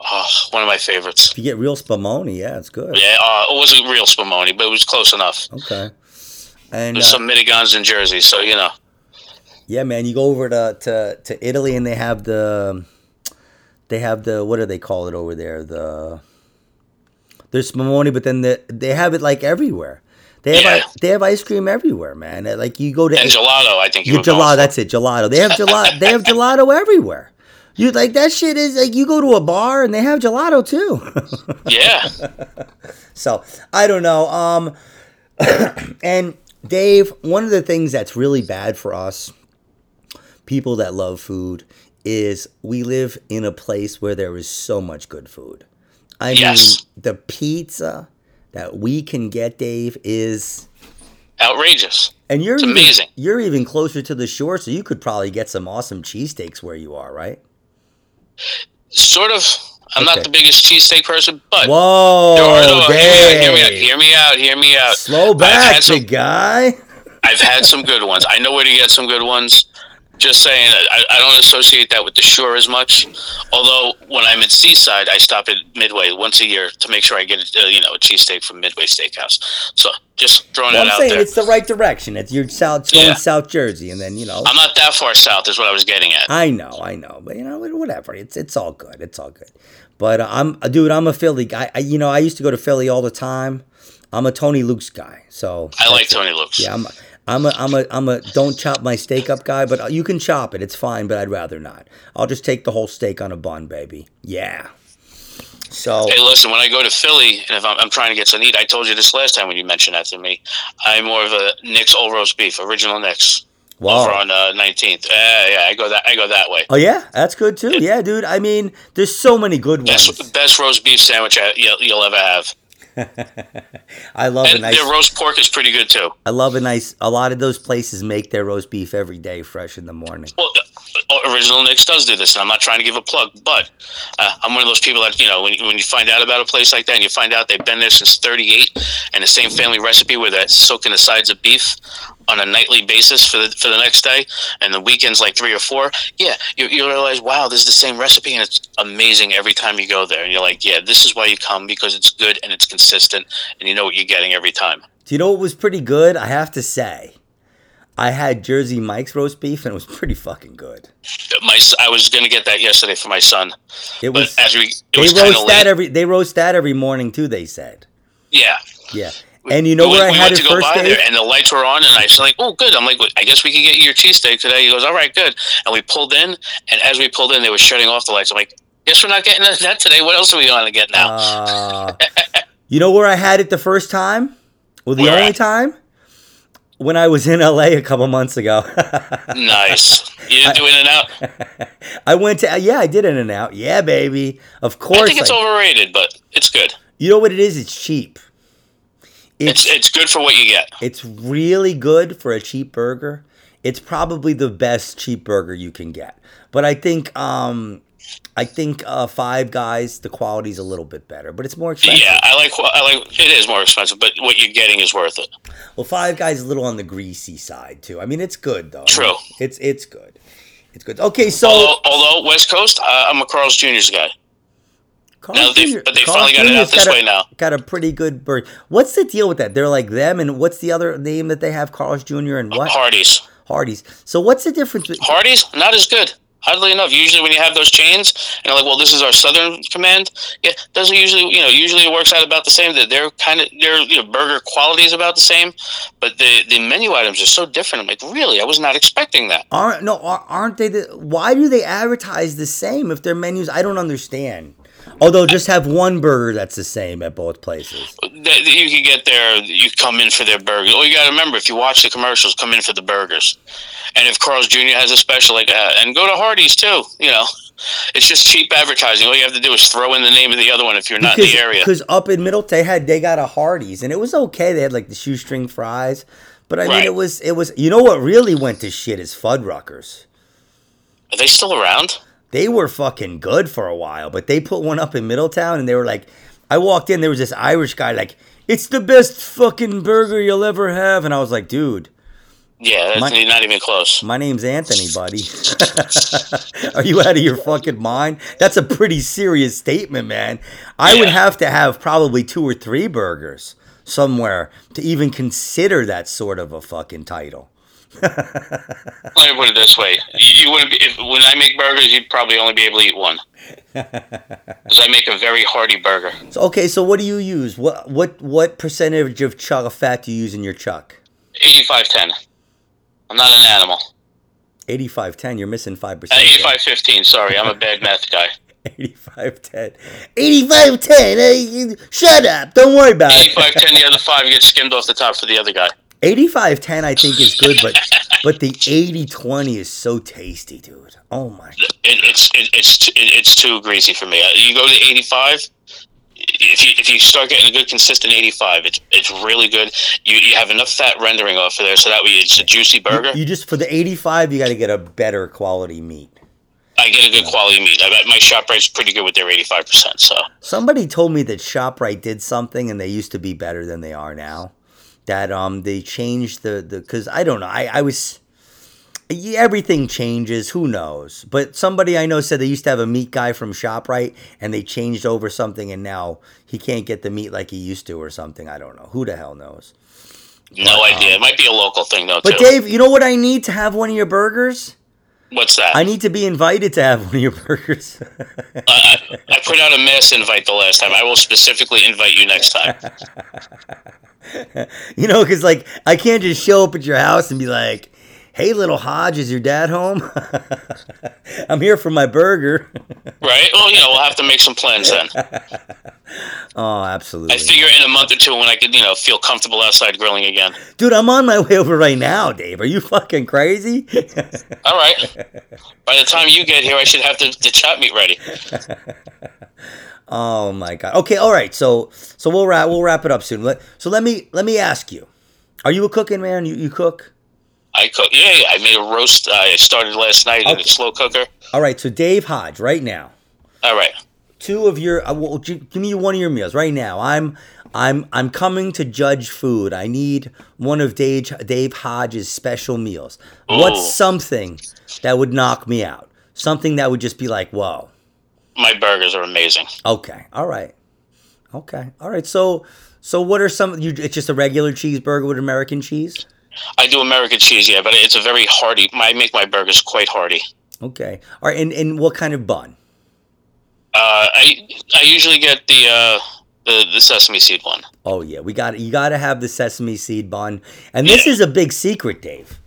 Oh, one of my favorites. If you get real spumoni, yeah, it's good. Yeah, uh, it wasn't real spumoni, but it was close enough. Okay. And There's uh, some mitigons in Jersey, so you know. Yeah, man, you go over to, to, to Italy and they have the they have the what do they call it over there? The there's spumoni, but then the, they have it like everywhere. They have Yeah. they have ice cream everywhere, man. Like you go to And gelato, I think you you were going gelato. That's it, gelato. They have gelato. they have gelato everywhere. You like that shit is like you go to a bar and they have gelato too. Yeah, So I don't know. Um, and Dave, one of the things that's really bad for us, people that love food, is we live in a place where there is so much good food. I Yes. mean, the pizza that we can get, Dave, is. outrageous. And you're It's even, amazing. You're even closer to the shore, so you could probably get some awesome cheesesteaks where you are, right? Sort of. I'm Okay. not the biggest cheesesteak person, but Whoa, no- hear, me, hear me out. Hear me out. Hear me out. Slow back, some- guy. I've had some good ones. I know where to get some good ones. Just saying, I, I don't associate that with the shore as much. Although when I'm at Seaside, I stop at Midway once a year to make sure I get uh, you know a cheesesteak from Midway Steakhouse. So just throwing Well, that I'm out saying there. it's the right direction. It's you're south going Yeah. South Jersey, and then you know. I'm not that far south, is what I was getting at. I know, I know, but you know, whatever. It's it's all good. It's all good. But uh, I'm, uh, dude, I'm a Philly guy. I, you know, I used to go to Philly all the time. I'm a Tony Luke's guy. So I like it. Tony Luke's. Yeah, I'm. I'm a, I'm a, I'm a, don't chop my steak up guy, but you can chop it. It's fine, but I'd rather not. I'll just take the whole steak on a bun, baby. Yeah. So, Hey, listen, when I go to Philly, and if I'm, I'm trying to get some to eat, I told you this last time when you mentioned that to me. I'm more of a Nick's Old Roast Beef, original Nick's, over wow. on uh, 19th. Yeah, yeah, I go that I go that way. Oh, yeah, that's good too. Yeah, dude. I mean, there's so many good ones. Best, best roast beef sandwich I- you'll, you'll ever have. I love a nice. their roast pork is pretty good too. I love a nice. A lot of those places make their roast beef every day, fresh in the morning. Well, uh, Original Nick's does do this, and I'm not trying to give a plug, but uh, I'm one of those people that you know when you, when you find out about a place like that, and you find out they've been there since '38, and the same family recipe where they're soaking the sides of beef on a nightly basis for the for the next day, and the weekends like three or four. Yeah, you, you realize, wow, this is the same recipe, and it's amazing every time you go there, and you're like, yeah, this is why you come because it's good and it's consistent, and you know what you're getting every time. Do you know what was pretty good? I have to say, I had Jersey Mike's roast beef, and it was pretty fucking good. My I was gonna get that yesterday for my son, It was. as we it They was roast that late. every. They roast that every morning too. They said. Yeah. Yeah. And you know we, where I we had it to go first, by there, and the lights were on, and I was like, "Oh, good." I'm like, "I guess we can get you your cheesesteak today." He goes, "All right, good." And we pulled in, and as we pulled in, they were shutting off the lights. I'm like, "Guess we're not getting that today. What else are we going to get now?" Uh, you know where I had it the first time? Well, the Where only time when I was in LA a couple months ago. nice. You didn't do in and out. I went to yeah, I did in and out. Yeah, baby. Of course. I think it's I- overrated, but it's good. you know what it is? It's cheap. It's it's good for what you get. It's really good for a cheap burger. It's probably the best cheap burger you can get. But I think um I think uh Five Guys the quality's a little bit better, but it's more expensive. Yeah, I like I like. It is more expensive, but what you're getting is worth it. Well, Five Guys is a little on the greasy side too. I mean, it's good though. True. it's it's good. It's good. Okay, so Although, although West Coast, uh, I'm a Carl's Jr.'s guy. Carl's now Jr. but they finally got it out this got a- now. Got a pretty good burger. What's the deal with that? They're like them, and what's the other name that they have? Carl's Jr. and uh, what? Hardee's. Hardee's. So what's the difference? be- Hardee's not as good. Oddly enough, usually when you have those chains and like, "Well, this is our Southern command," yeah, doesn't usually, you know, usually it works out about the same. That they're kind of their you know, burger quality is about the same, but the the menu items are so different. I'm like, really, I was not expecting that. Aren't no? Aren't they? The, why do they advertise the same if their menus? I don't understand. Although just have one burger that's the same at both places. That you can get there. You come in for their burger. Oh, you got to remember if you watch the commercials, come in for the burgers. And if Carl's Jr. has a special like that, and go to Hardee's too. You know, it's just cheap advertising. All you have to do is throw in the name of the other one if you're not in the area. Because up in Middletown, they had they got a Hardee's, and it was okay. They had like the shoestring fries, but I mean, Right. it was it was. You know what really went to shit is Fuddruckers. Are they still around? They were fucking good for a while, but they put one up in Middletown, and they were like, I walked in, there was this Irish guy like, it's the best fucking burger you'll ever have, and I was like, dude. Yeah, that's My- not even close. My name's Anthony, buddy. Are you out of your fucking mind? That's a pretty serious statement, man. I would have to have probably two or three burgers somewhere to even consider that sort of a fucking title. Let me put it this way: you, you wouldn't. Be, if, when I make burgers, you'd probably only be able to eat one. Because I make a very hearty burger. So, okay, so what do you use? What what what percentage of chuck of fat do you use in your chuck? Eighty-five ten. I'm not an animal. 8510, you're missing 5%. Uh, Eighty-five fifteen. Sorry, I'm a bad math guy. 8510. 8510. Hey, shut up. Don't worry about it. Eighty-five ten. The other five get skimmed off the top for the other guy. 8510 I think is good, but but the 8020 is so tasty, dude. Oh my. It, it's it, it's t- it, it's too greasy for me. You go to eighty-five. If you if you start getting a good consistent eighty-five, it's it's really good. You you have enough fat rendering off of there, so that way it's a juicy burger. You just for the 85 you got to get a better quality meat. I get a good quality meat. I bet my ShopRite's pretty good with their eighty-five percent. So Somebody told me that ShopRite did something and they used to be better than they are now. That um they changed the the cuz I don't know. I I was everything changes, who knows. But somebody I know said they used to have a meat guy from ShopRite and they changed over something and now he can't get the meat like he used to or something. I don't know. Who the hell knows? no idea. It might be a local thing though But too. Dave, you know what I need to have one of your burgers? What's that? I need to be invited to have one of your burgers. I, I put out a mass invite the last time. I will specifically invite you next time. you know, because like I can't just show up at your house and be like, "Hey, little Hodge, is your dad home? I'm here for my burger." Right? Well, you know, we'll have to make some plans then. oh, absolutely, I figure in a month or two when I could, you know, feel comfortable outside grilling again. dude. I'm on my way over right now, Dave. Are you fucking crazy? All right. By the time you get here, I should have the, the chop meat ready. oh my god. Okay, all right. So so we'll wrap we'll wrap it up soon. Let, so let me let me ask you: Are you a cooking man? You you cook? I cook. Yeah, I made a roast. uh, I started last night in Okay. a slow cooker. All right. So Dave Hodge, right now. All right. two of your uh, well, give me one of your meals right now i'm i'm i'm coming to judge food i need one of dave dave hodge's special meals Ooh. what's something that would knock me out something that would just be like whoa My burgers are amazing. okay all right okay all right so so what are some you it's just a regular cheeseburger with american cheese I do American cheese, yeah, but it's a very hearty. I make my burgers quite hearty. okay all right and and what kind of bun Uh, I I usually get the uh, the the sesame seed one. Oh yeah, we got you got to have the sesame seed bun, and this Yeah. is a big secret, Dave.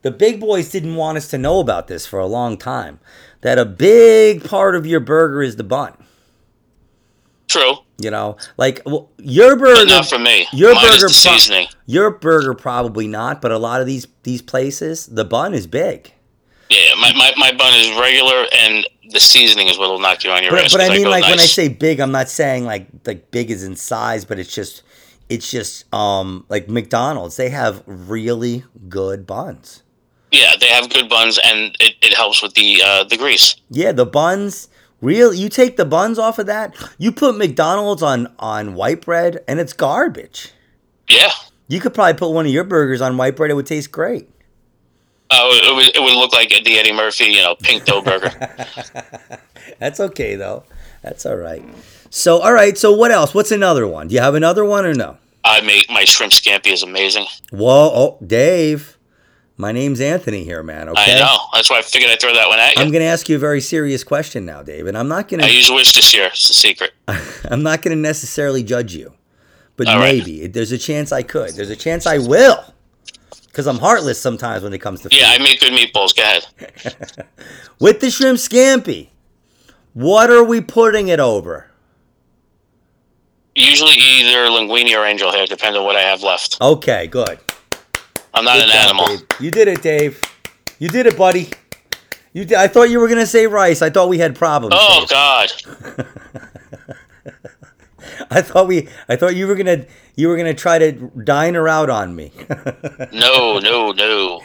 The big boys didn't want us to know about this for a long time. That a big part of your burger is the bun. True, You know, like well, your but burger, not for me. your Mine burger the pro- seasoning. your burger probably not, but a lot of these these places, the bun is big. Yeah, my, my, my bun is regular, and the seasoning is what will knock you on your But, ass. but I mean, go like when I say big, I'm not saying like like big is in size, but it's just it's just um like McDonald's. They have really good buns. yeah, they have good buns, and it, it helps with the uh, the grease. Yeah, the buns. Real, you take the buns off of that. You put McDonald's on on white bread, and it's garbage. Yeah, You could probably put one of your burgers on white bread; it would taste great. uh, it, would, it would look like the Eddie Murphy, you know, pink dough burger. That's okay though. That's all right. So, all right. So, what else? What's another one? Do you have another one or no? I make my shrimp scampi is amazing. Whoa, oh, Dave. My name's Anthony here, man. Okay. I know. That's why I figured I'd throw that one at you. I'm going to ask you a very serious question now, David. I'm not going to. I use Wish this year. It's a secret. I'm not going to necessarily judge you, but All right. maybe there's a chance I could. There's a chance I will, because I'm heartless sometimes when it comes to food. Yeah, I make good meatballs. Go ahead. with the shrimp scampi. What are we putting it over? Usually either linguine or angel hair, depending on what I have left. Okay, good. I'm not Good an job, animal. Dave. You did it, Dave. You did it, buddy. You did. I thought you were gonna say rice. I thought we had problems. Oh Dave. God. I thought we. I thought you were gonna. You were gonna try to dine her out on me. No, no, no.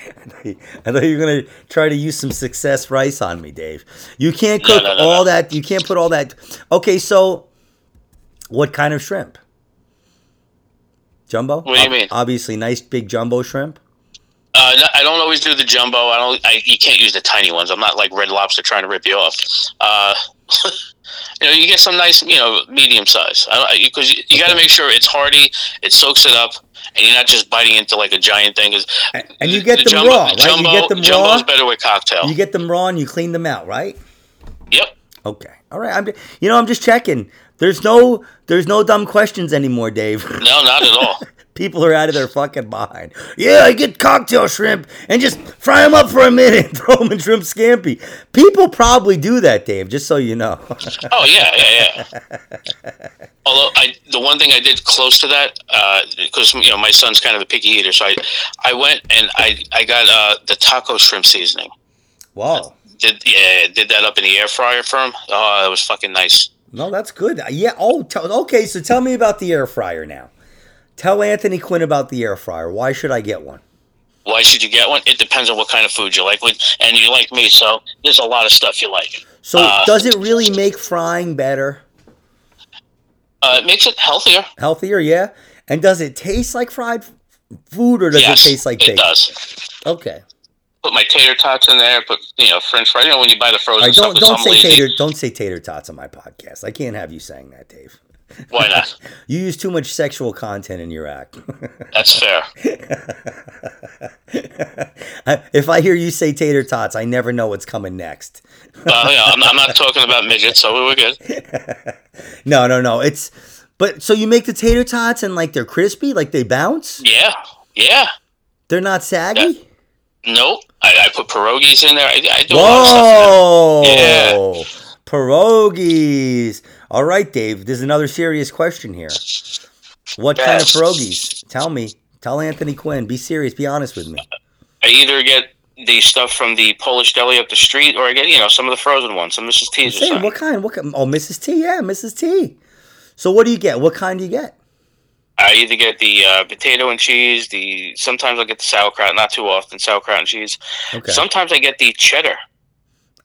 I thought you were gonna try to use some success rice on me, Dave. You can't cook no, no, all no. that. You can't put all that. Okay, so what kind of shrimp? Jumbo. What do you mean? Obviously, nice big jumbo shrimp. Uh, no, I don't always do the jumbo. I don't. I, you can't use the tiny ones. I'm not like Red Lobster trying to rip you off. Uh, you know, you get some nice, you know, medium size. Because you, you got to make sure it's hearty, it soaks it up, and you're not just biting into like a giant thing. And- and you get the them jumbo, raw, right? You get them jumbo's raw? better with cocktail. You get them raw and you clean them out, right? yep. Okay. All right. I'm. You know, I'm just checking. There's no. There's no dumb questions anymore, Dave. No, not at all. People are out of their fucking mind. Yeah, I get cocktail shrimp and just fry them up for a minute and throw them in shrimp scampi. People probably do that, Dave. Just so you know. Oh yeah, yeah, yeah. Although I, the one thing I did close to that, because you know my son's kind of a picky eater, so I, I went and I, I got uh, the taco shrimp seasoning. wow. Did yeah, did that up in the air fryer for him. Oh, that was fucking nice. No, that's good. Yeah. Oh, tell okay. So tell me about the air fryer now. Tell Anthony Quinn about the air fryer. Why should I get one? Why should you get one? It depends on what kind of food you like. And you like me, so there's a lot of stuff you like. So Uh, does it really make frying better, Uh, it makes it healthier. healthier? Yeah. And does it taste like fried food, or does yes, it taste like it does. Okay. Put my tater tots in there. Put you know French fries. You know when you buy the frozen right, stuff. don't 'cause don't say lazy. tater don't say tater tots on my podcast. I can't have you saying that, Dave. Why not? You use too much sexual content in your act. That's fair. If I hear you say tater tots, I never know what's coming next. Well, yeah, I'm, I'm not talking about midgets, so we're good. No, no, no. It's but so you make the tater tots and like they're crispy, like they bounce. Yeah, yeah. They're not saggy. Nope. I, I put pierogies in there. I, I do a lot of stuff in there. Whoa! Pierogies. All right, Dave. There's another serious question here. What kind of Yes. pierogies? Tell me. Tell Anthony Quinn. Be serious. Be honest with me. I either get the stuff from the Polish deli up the street, or I get you know some of the frozen ones, some Mrs. T's or Say, what kind? What kind? Oh, Mrs. T. Yeah, Mrs. T. So what do you get? What kind do you get? I either get the uh, potato and cheese. The sometimes I get the sauerkraut, not too often sauerkraut and cheese. Okay. Sometimes I get the cheddar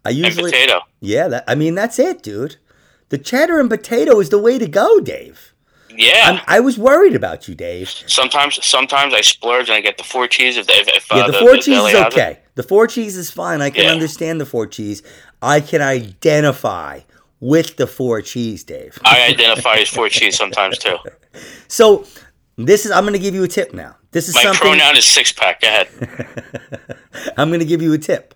I and usually. potato. Yeah. That, I mean, that's it, dude. The cheddar and potato is the way to go, Dave. Yeah. I'm, I was worried about you, Dave. sometimes sometimes I splurge and I get the four cheese if, if, if Yeah, uh, the the, four the cheese deli is okay. The four cheese is fine. I can Yeah. understand the four cheese. I can identify with the four cheese, Dave. I identify as four cheese sometimes too. So this is I'm going to give you a tip now. This is My something pronoun is six pack. Go ahead. I'm going to give you a tip.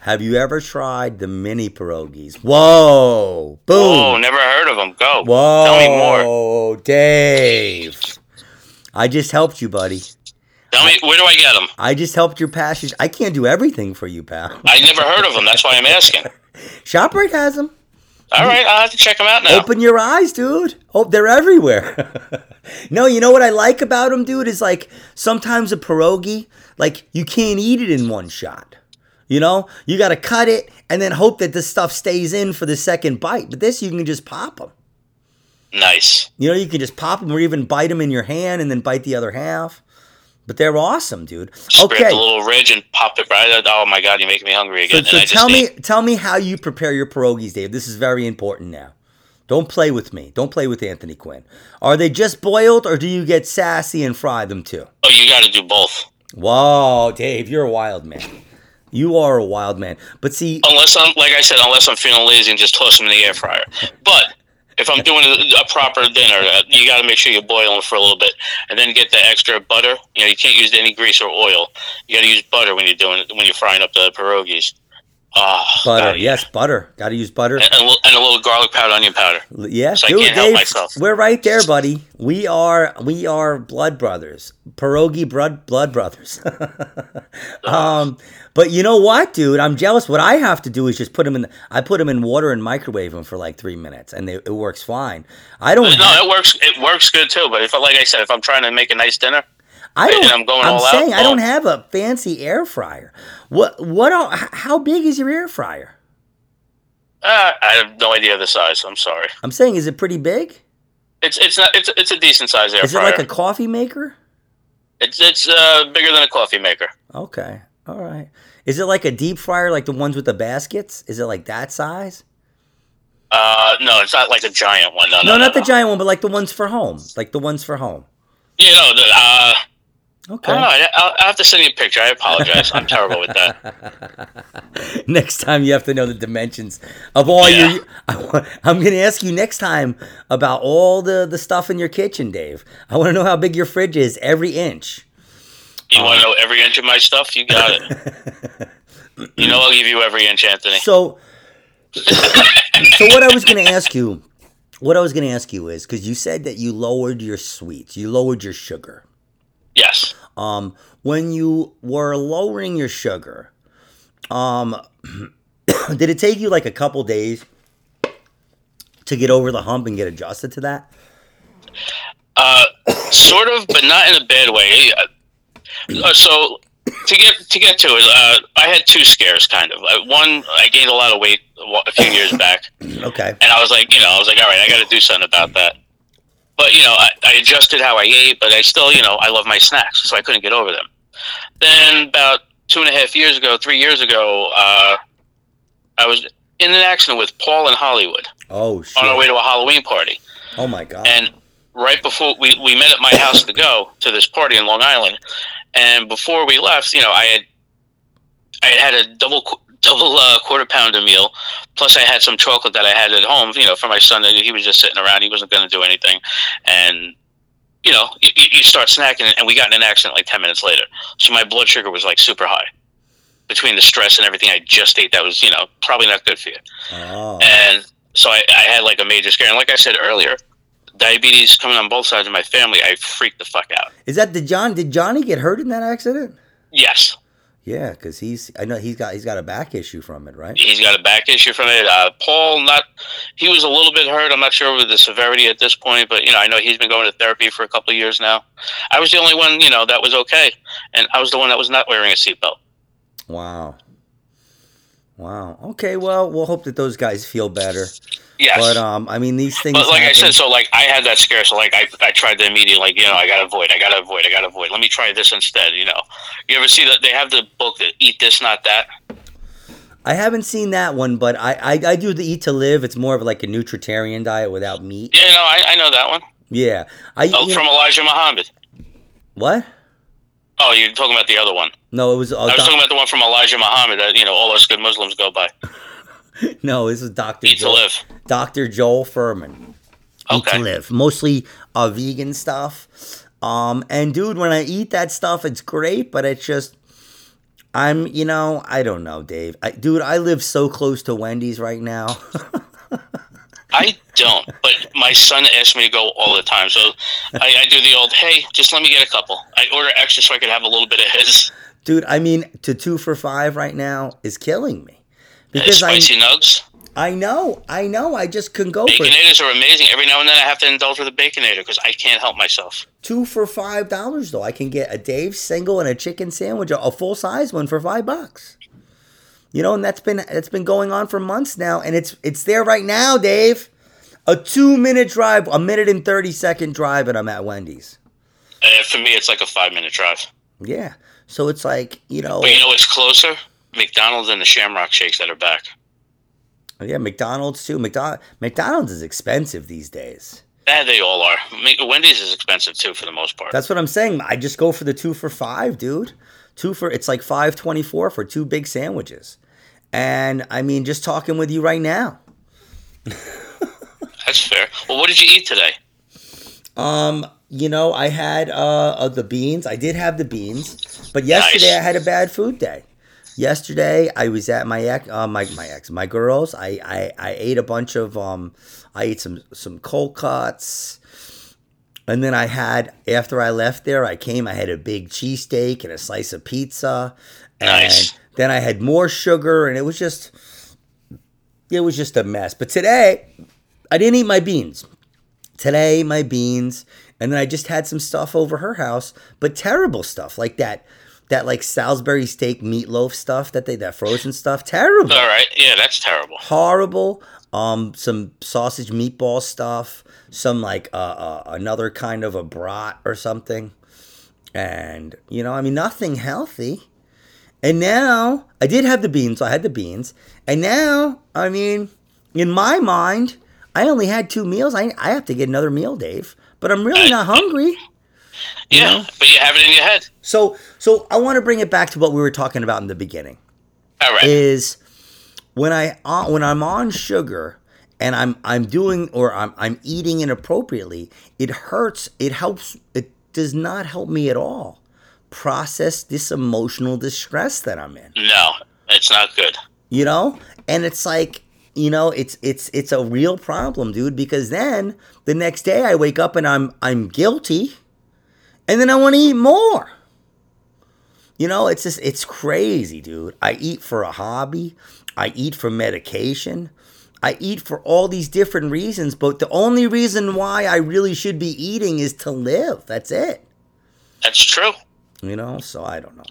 Have you ever tried the mini pierogies? Whoa! Boom! Oh, never heard of them. Go. Whoa! Tell me more. Dave. I just helped you, buddy. Tell me where do I get them? I just helped your passage. I can't do everything for you, pal. I never heard of them. That's why I'm asking. ShopRite has them. All right, I'll have to check them out now. Open your eyes, dude. Oh, they're everywhere. no, you know what I like about them, dude, is like sometimes a pierogi, like you can't eat it in one shot. You know, you got to cut it and then hope that the stuff stays in for the second bite. But this, you can just pop them. Nice. You know, you can just pop them or even bite them in your hand and then bite the other half. But they're awesome, dude. Grab Okay. the little ridge and pop it right. Oh my god, you're making me hungry So, again. so just tell me, ate- tell me how you prepare your pierogies, Dave. This is very important now. Don't play with me. Don't play with Anthony Quinn. Are they just boiled, or do you get sassy and fry them too? Oh, you got to do both. Whoa, Dave, you're a wild man. You are a wild man. But see, Unless I'm, like I said, unless I'm feeling lazy and just toss them in the air fryer. But if I'm doing a, a proper dinner, uh, you got to make sure you boil them for a little bit, and then get the extra butter. You know, you can't use any grease or oil. You got to use butter when you're doing when you're frying up the pierogies. Oh, Butter, God, yeah. yes, butter. Got to use butter. And, and, a little, and a little garlic powder, onion powder. Yes, So I dude, Dave, myself. we're right there, buddy. We are we are blood brothers, pierogi blood blood brothers. um, but you know what, dude? I'm jealous. What I have to do is just put them in. I put them in water and microwave them for like three minutes, and they, it works fine. I don't. No, have- it works. It works good too. But if, like I said, if I'm trying to make a nice dinner, I don't. and I'm going I'm all out, saying I don't have a fancy air fryer. What? What? How big is your air fryer? uh, I have no idea the size. I'm sorry. I'm saying, is it pretty big? It's it's not. It's it's a decent size air fryer. Is it like a coffee maker? It's it's uh, bigger than a coffee maker. Okay. All right. Is it like a deep fryer, like the ones with the baskets? Is it like that size? Uh, no, it's not like a giant one. No, no, No, no not the no. giant one, but like the ones for home. Like the ones for home. Yeah, no. The, uh, I don't know. Okay. I, I'll, I have to send you a picture. I apologize. I'm terrible with that. next time you have to know the dimensions of all Yeah. your. I, I'm going to ask you next time about all the the stuff in your kitchen, Dave. I want to know how big your fridge is, every inch. You want to know every inch of my stuff? You got it. you know, I'll give you every inch, Anthony. So, so what I was going to ask you, what I was going to ask you is because you said that you lowered your sweets, you lowered your sugar. Yes. Um, when you were lowering your sugar, um, did it take you like a couple days to get over the hump and get adjusted to that? Uh, sort of, but not in a bad way. Uh, so to get to get to it, uh, I had two scares, kind of. Uh, one, I gained a lot of weight a a few years back, Okay. and I was like, you know, I was like, all right, I got to do something about that. But you know, I, I adjusted how I ate, but I still, you know, I love my snacks, so I couldn't get over them. Then about two and a half years ago, three years ago, uh, I was in an accident with Paul in Hollywood Oh shit. on our way to a Halloween party. Oh my god. And right before we, we met at my house to go to this party in Long Island, and before we left, you know, I had I had had a double double uh, quarter pounder meal, plus I had some chocolate that I had at home, you know, for my son. He was just sitting around; he wasn't going to do anything, and you know, you, you start snacking, and we got in an accident like ten minutes later. So my blood sugar was like super high between the stress and everything I just ate. That was, you know, probably not good for you. oh. And so I, I had like a major scare. And like I said earlier, diabetes coming on both sides of my family, I freaked the fuck out. Is that the John? Did Johnny get hurt in that accident? Yes, Yeah, because he's. I know he's got he's got a back issue from it, right? he's got a back issue from it. Uh, Paul, not he was a little bit hurt. I'm not sure with the severity at this point, but you know, I know he's been going to therapy for a couple of years now. I was the only one, you know, that was okay, and I was the one that was not wearing a seatbelt. Wow. Wow. Okay. Well, we'll hope that those guys feel better. Yes. But um, I mean, these things. But like I said, so like I had that scare, so like I, I tried to immediately like you know I gotta avoid, I gotta avoid, I gotta avoid. Let me try this instead. You know, you ever see that they have the book that eat this, not that. I haven't seen that one, but I, I I do the eat to live. It's more of like a nutritarian diet without meat. Yeah, no, I, I know that one. Yeah. I Oh, from know- Elijah Muhammad. what? Oh, you're talking about the other one. No, it was. Uh, I was doc- talking about the one from Elijah Muhammad that you know all us good Muslims go by. no, this is Doctor Eat to Joel. live. Doctor Joel Fuhrman. Okay. Eat to live. Mostly uh, vegan stuff. Um, and dude, when I eat that stuff, it's great, but it's just. I'm, you know, I don't know, Dave. I, dude, I live so close to Wendy's right now. I don't, but my son asks me to go all the time. So I, I do the old, hey, just let me get a couple. I order extra so I could have a little bit of his. Dude, I mean, to two for five right now is killing me. Because I, spicy nugs. I know, I know, I just couldn't go for Baconators are amazing. Every now and then I have to indulge with a baconator because I can't help myself. two for five dollars though. I can get a Dave's single and a chicken sandwich, a full size one for five bucks. You know, and that's been that's been going on for months now, and it's it's there right now, Dave. A two minute drive, a minute and thirty second drive, and I'm at Wendy's. Uh, for me, it's like a five minute drive. Yeah, so it's like you know, But you know what's closer? McDonald's and the Shamrock Shakes that are back. yeah, McDonald's too. McDonald McDonald's is expensive these days. Yeah, they all are. Wendy's is expensive too, for the most part. That's what I'm saying. I just go for the two for five, dude. Two for it's like five twenty four for two big sandwiches. And I mean, just talking with you right now. That's fair. Well, what did you eat today? Um, you know, I had uh, uh the beans. I did have the beans, but yesterday Nice. I had a bad food day. yesterday I was at my ex, uh, my my ex, my girls. I, I I ate a bunch of um, I ate some some cold cuts, and then I had after I left there, I came. I had a big cheesesteak and a slice of pizza, and Nice. then I had more sugar, and it was just it was just a mess. But today, I didn't eat my beans. Today, my beans, and then I just had some stuff over her house, but terrible stuff like that, that like Salisbury steak meatloaf stuff that they that frozen stuff, terrible, All right. Yeah, that's terrible. horrible. Um, some sausage meatball stuff, some like uh, uh another kind of a brat or something, and you know, I mean, nothing healthy. And now I did have the beans. So I had the beans. And now, I mean, in my mind, I only had two meals. I, I have to get another meal, Dave. But I'm really not hungry. You Yeah, know? but you have it in your head. So so I want to bring it back to what we were talking about in the beginning. All right. Is when I uh, when I'm on sugar and I'm I'm doing or I'm I'm eating inappropriately, it hurts. It helps. It does not help me at all process this emotional distress that I'm in. no, it's not good. you know and it's like you know it's it's it's a real problem dude because then the next day i wake up and i'm i'm guilty and then i want to eat more. You know it's just it's crazy dude. I eat for a hobby. I eat for medication. I eat for all these different reasons but the only reason why i really should be eating is to live. That's it. That's true. you know so i don't know.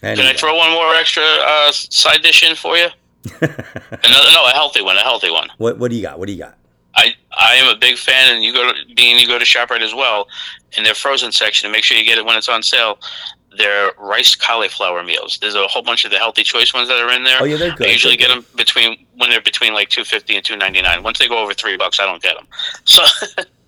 Can I throw one more extra uh, side dish in for you? Another, no, a healthy one. A healthy one. what what do you got? What do you got I I am a big fan, and you go to being you go to Shoprite as well, in their frozen section, and make sure you get it when it's on sale. Their rice cauliflower meals. There's a whole bunch of the healthy choice ones that are in there. Oh, yeah, they're good. I usually They're get them between when they're between like two fifty and two ninety nine. Once they go over three bucks, I don't get them. So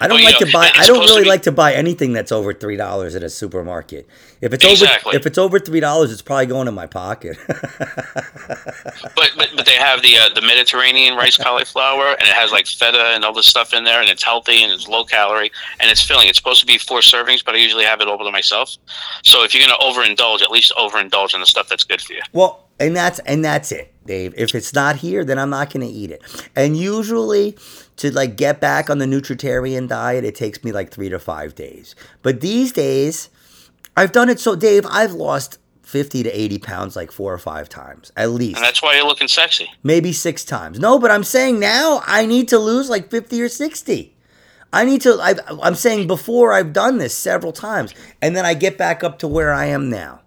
I don't Well, like know, to buy. I don't to really be- like to buy anything that's over three dollars at a supermarket. If it's Exactly. over, if it's over three dollars, it's probably going in my pocket. but, but but they have the uh, the Mediterranean rice cauliflower, and it has like feta and all this stuff in there, and it's healthy and it's low calorie and it's filling. It's supposed to be four servings, but I usually have it over to myself. So if you're gonna overindulge, at least overindulge in the stuff that's good for you. well, and that's and that's it, Dave. If it's not here, then I'm not going to eat it. And usually, to like get back on the nutritarian diet, it takes me like three to five days. But these days, I've done it. So, Dave, I've lost fifty to eighty pounds like four or five times at least. And that's why you're looking sexy. maybe six times. No, but I'm saying now I need to lose like 50 or 60. I need to, I, I'm saying before I've done this several times, and then I get back up to where I am now,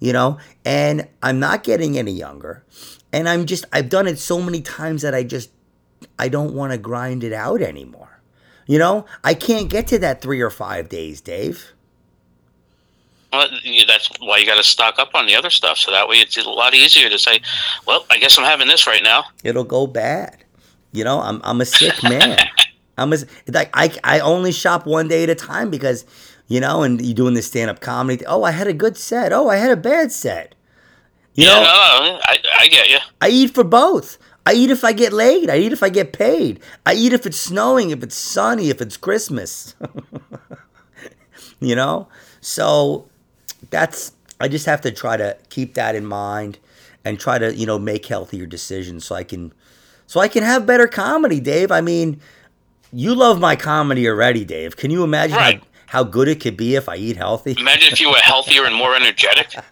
you know, and I'm not getting any younger. And I'm just, I've done it so many times that I just, I don't want to grind it out anymore. You know, I can't get to that three or five days, Dave. Well, that's why you got to stock up on the other stuff, so that way it's a lot easier to say, "Well, I guess I'm having this right now." it'll go bad. You know, I'm I'm a sick man. I'm a, like I I only shop one day at a time because, you know, and you're doing this stand up comedy. Oh, I had a good set. Oh, I had a bad set. You yeah, know, no, no, I, I get you. I eat for both. I eat if I get laid. I eat if I get paid. I eat if it's snowing, if it's sunny, if it's Christmas. you know? So that's I just have to try to keep that in mind and try to, you know, make healthier decisions so I can so I can have better comedy, Dave. I mean, you love my comedy already, Dave. Can you imagine Right. how, how good it could be if I eat healthy? Imagine if you were healthier and more energetic.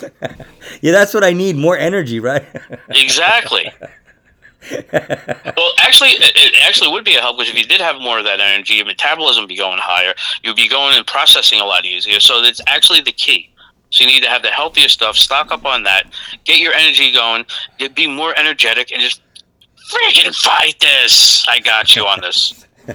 Yeah, that's what I need, more energy, right? Exactly. well, actually, it, actually would be a help because if you did have more of that energy, your metabolism would be going higher. You'd be going and processing a lot easier. So that's actually the key. So you need to have the healthier stuff, stock up on that, get your energy going, be more energetic, and just freaking fight this. I got you on this.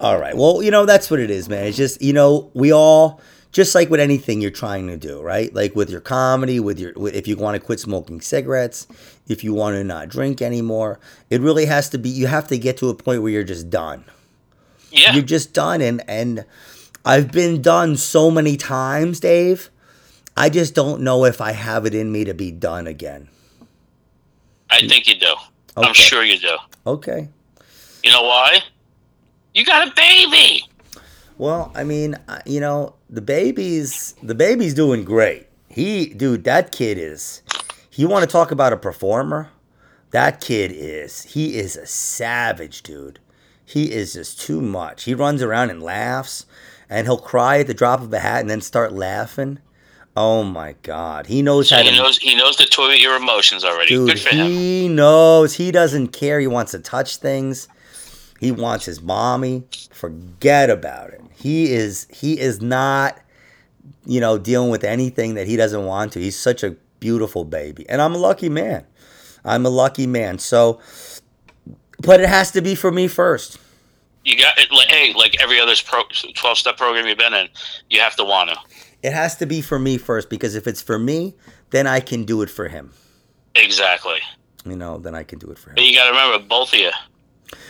All right. Well, you know, that's what it is, man. It's just, you know, we all just like with anything you're trying to do, right? Like with your comedy, with your if you want to quit smoking cigarettes, if you want to not drink anymore, it really has to be you have to get to a point where you're just done. Yeah. You're just done and and I've been done so many times, Dave. I just don't know if I have it in me to be done again. I think you do. I'm sure you do. Okay. You know why? You got a baby. Well, I mean, you know, the baby's the baby's doing great. He, dude, that kid is. You want to talk about a performer? That kid is. He is a savage, dude. He is just too much. He runs around and laughs, and he'll cry at the drop of a hat and then start laughing. Oh my God, he knows So how he to. knows he knows to toilet your emotions already. Dude, Good for him. he knows. He doesn't care. He wants to touch things. He wants his mommy. Forget about it. He is he is not, you know, dealing with anything that he doesn't want to. He's such a beautiful baby. And I'm a lucky man. I'm a lucky man. So but it has to be for me first. You got it. Like, hey, like every other pro, twelve step program you've been in, you have to want to. It has to be for me first because if it's for me, then I can do it for him. Exactly. You know, then I can do it for him. But you got to remember, both of you.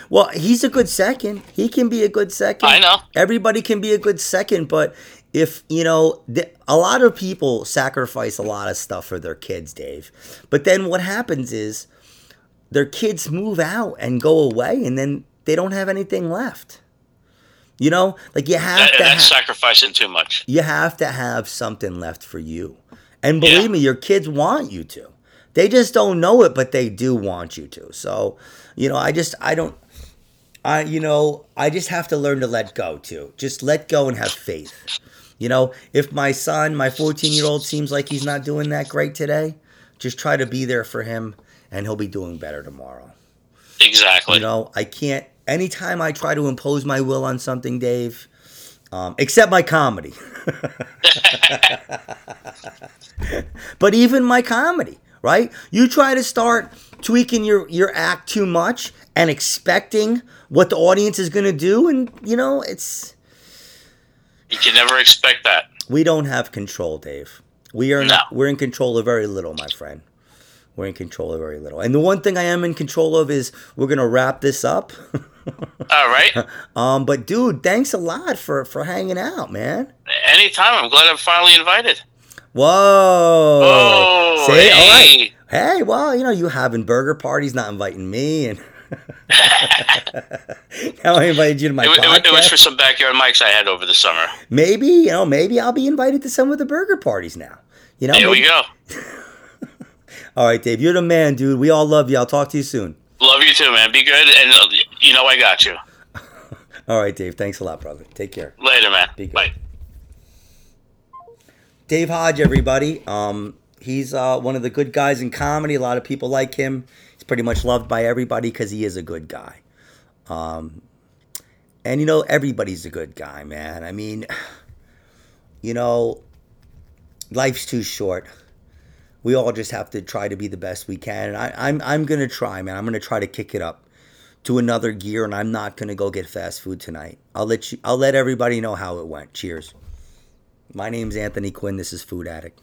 Well, he's a good second. He can be a good second. I know. Everybody can be a good second, but if, you know, th- a lot of people sacrifice a lot of stuff for their kids, Dave. But then what happens is their kids move out and go away and then they don't have anything left. You know, like you have That, to that's ha- sacrificing too much. you have to have something left for you. And believe Yeah. me, your kids want you to. They just don't know it, but they do want you to. So, you know, I just I don't I you know, I just have to learn to let go too. Just let go and have faith. You know, if my son, my 14-year-old seems like he's not doing that great today, just try to be there for him and he'll be doing better tomorrow. Exactly. You know, I can't. Anytime I try to impose my will on something, Dave, um, except my comedy. but even my comedy, right? You try to start tweaking your your act too much and expecting what the audience is going to do, and you know, it's you can never expect that. we don't have control, Dave. We are not. We're in control of very little, my friend. We're in control of very little. And the one thing I am in control of is we're gonna wrap this up. All right. Um, but dude, thanks a lot for for hanging out, man. Anytime. I'm glad I'm finally invited. Whoa. Oh, See, all right. Hey. Well, you know, you having burger parties, not inviting me, and now I invited you to my It, wa- it, wa- podcast. it was for some backyard mics I had over the summer. maybe, you know, maybe I'll be invited to some of the burger parties now. You know, There we go. all right, Dave, you're the man, dude. We all love you. I'll talk to you soon. Love you too, man. Be good, and uh, you know I got you. All right, Dave. Thanks a lot, brother. Take care. Later, man. Be good. Bye. Dave Hodge, everybody. Um, he's uh, one of the good guys in comedy. A lot of people like him. He's pretty much loved by everybody because he is a good guy. Um, and you know, everybody's a good guy, man. I mean, you know, life's too short. We all just have to try to be the best we can. And I, I'm I'm gonna try, man. I'm gonna try to kick it up to another gear, and I'm not gonna go get fast food tonight. I'll let you. I'll let everybody know how it went. Cheers. My name's Anthony Quinn. This is Food Addict.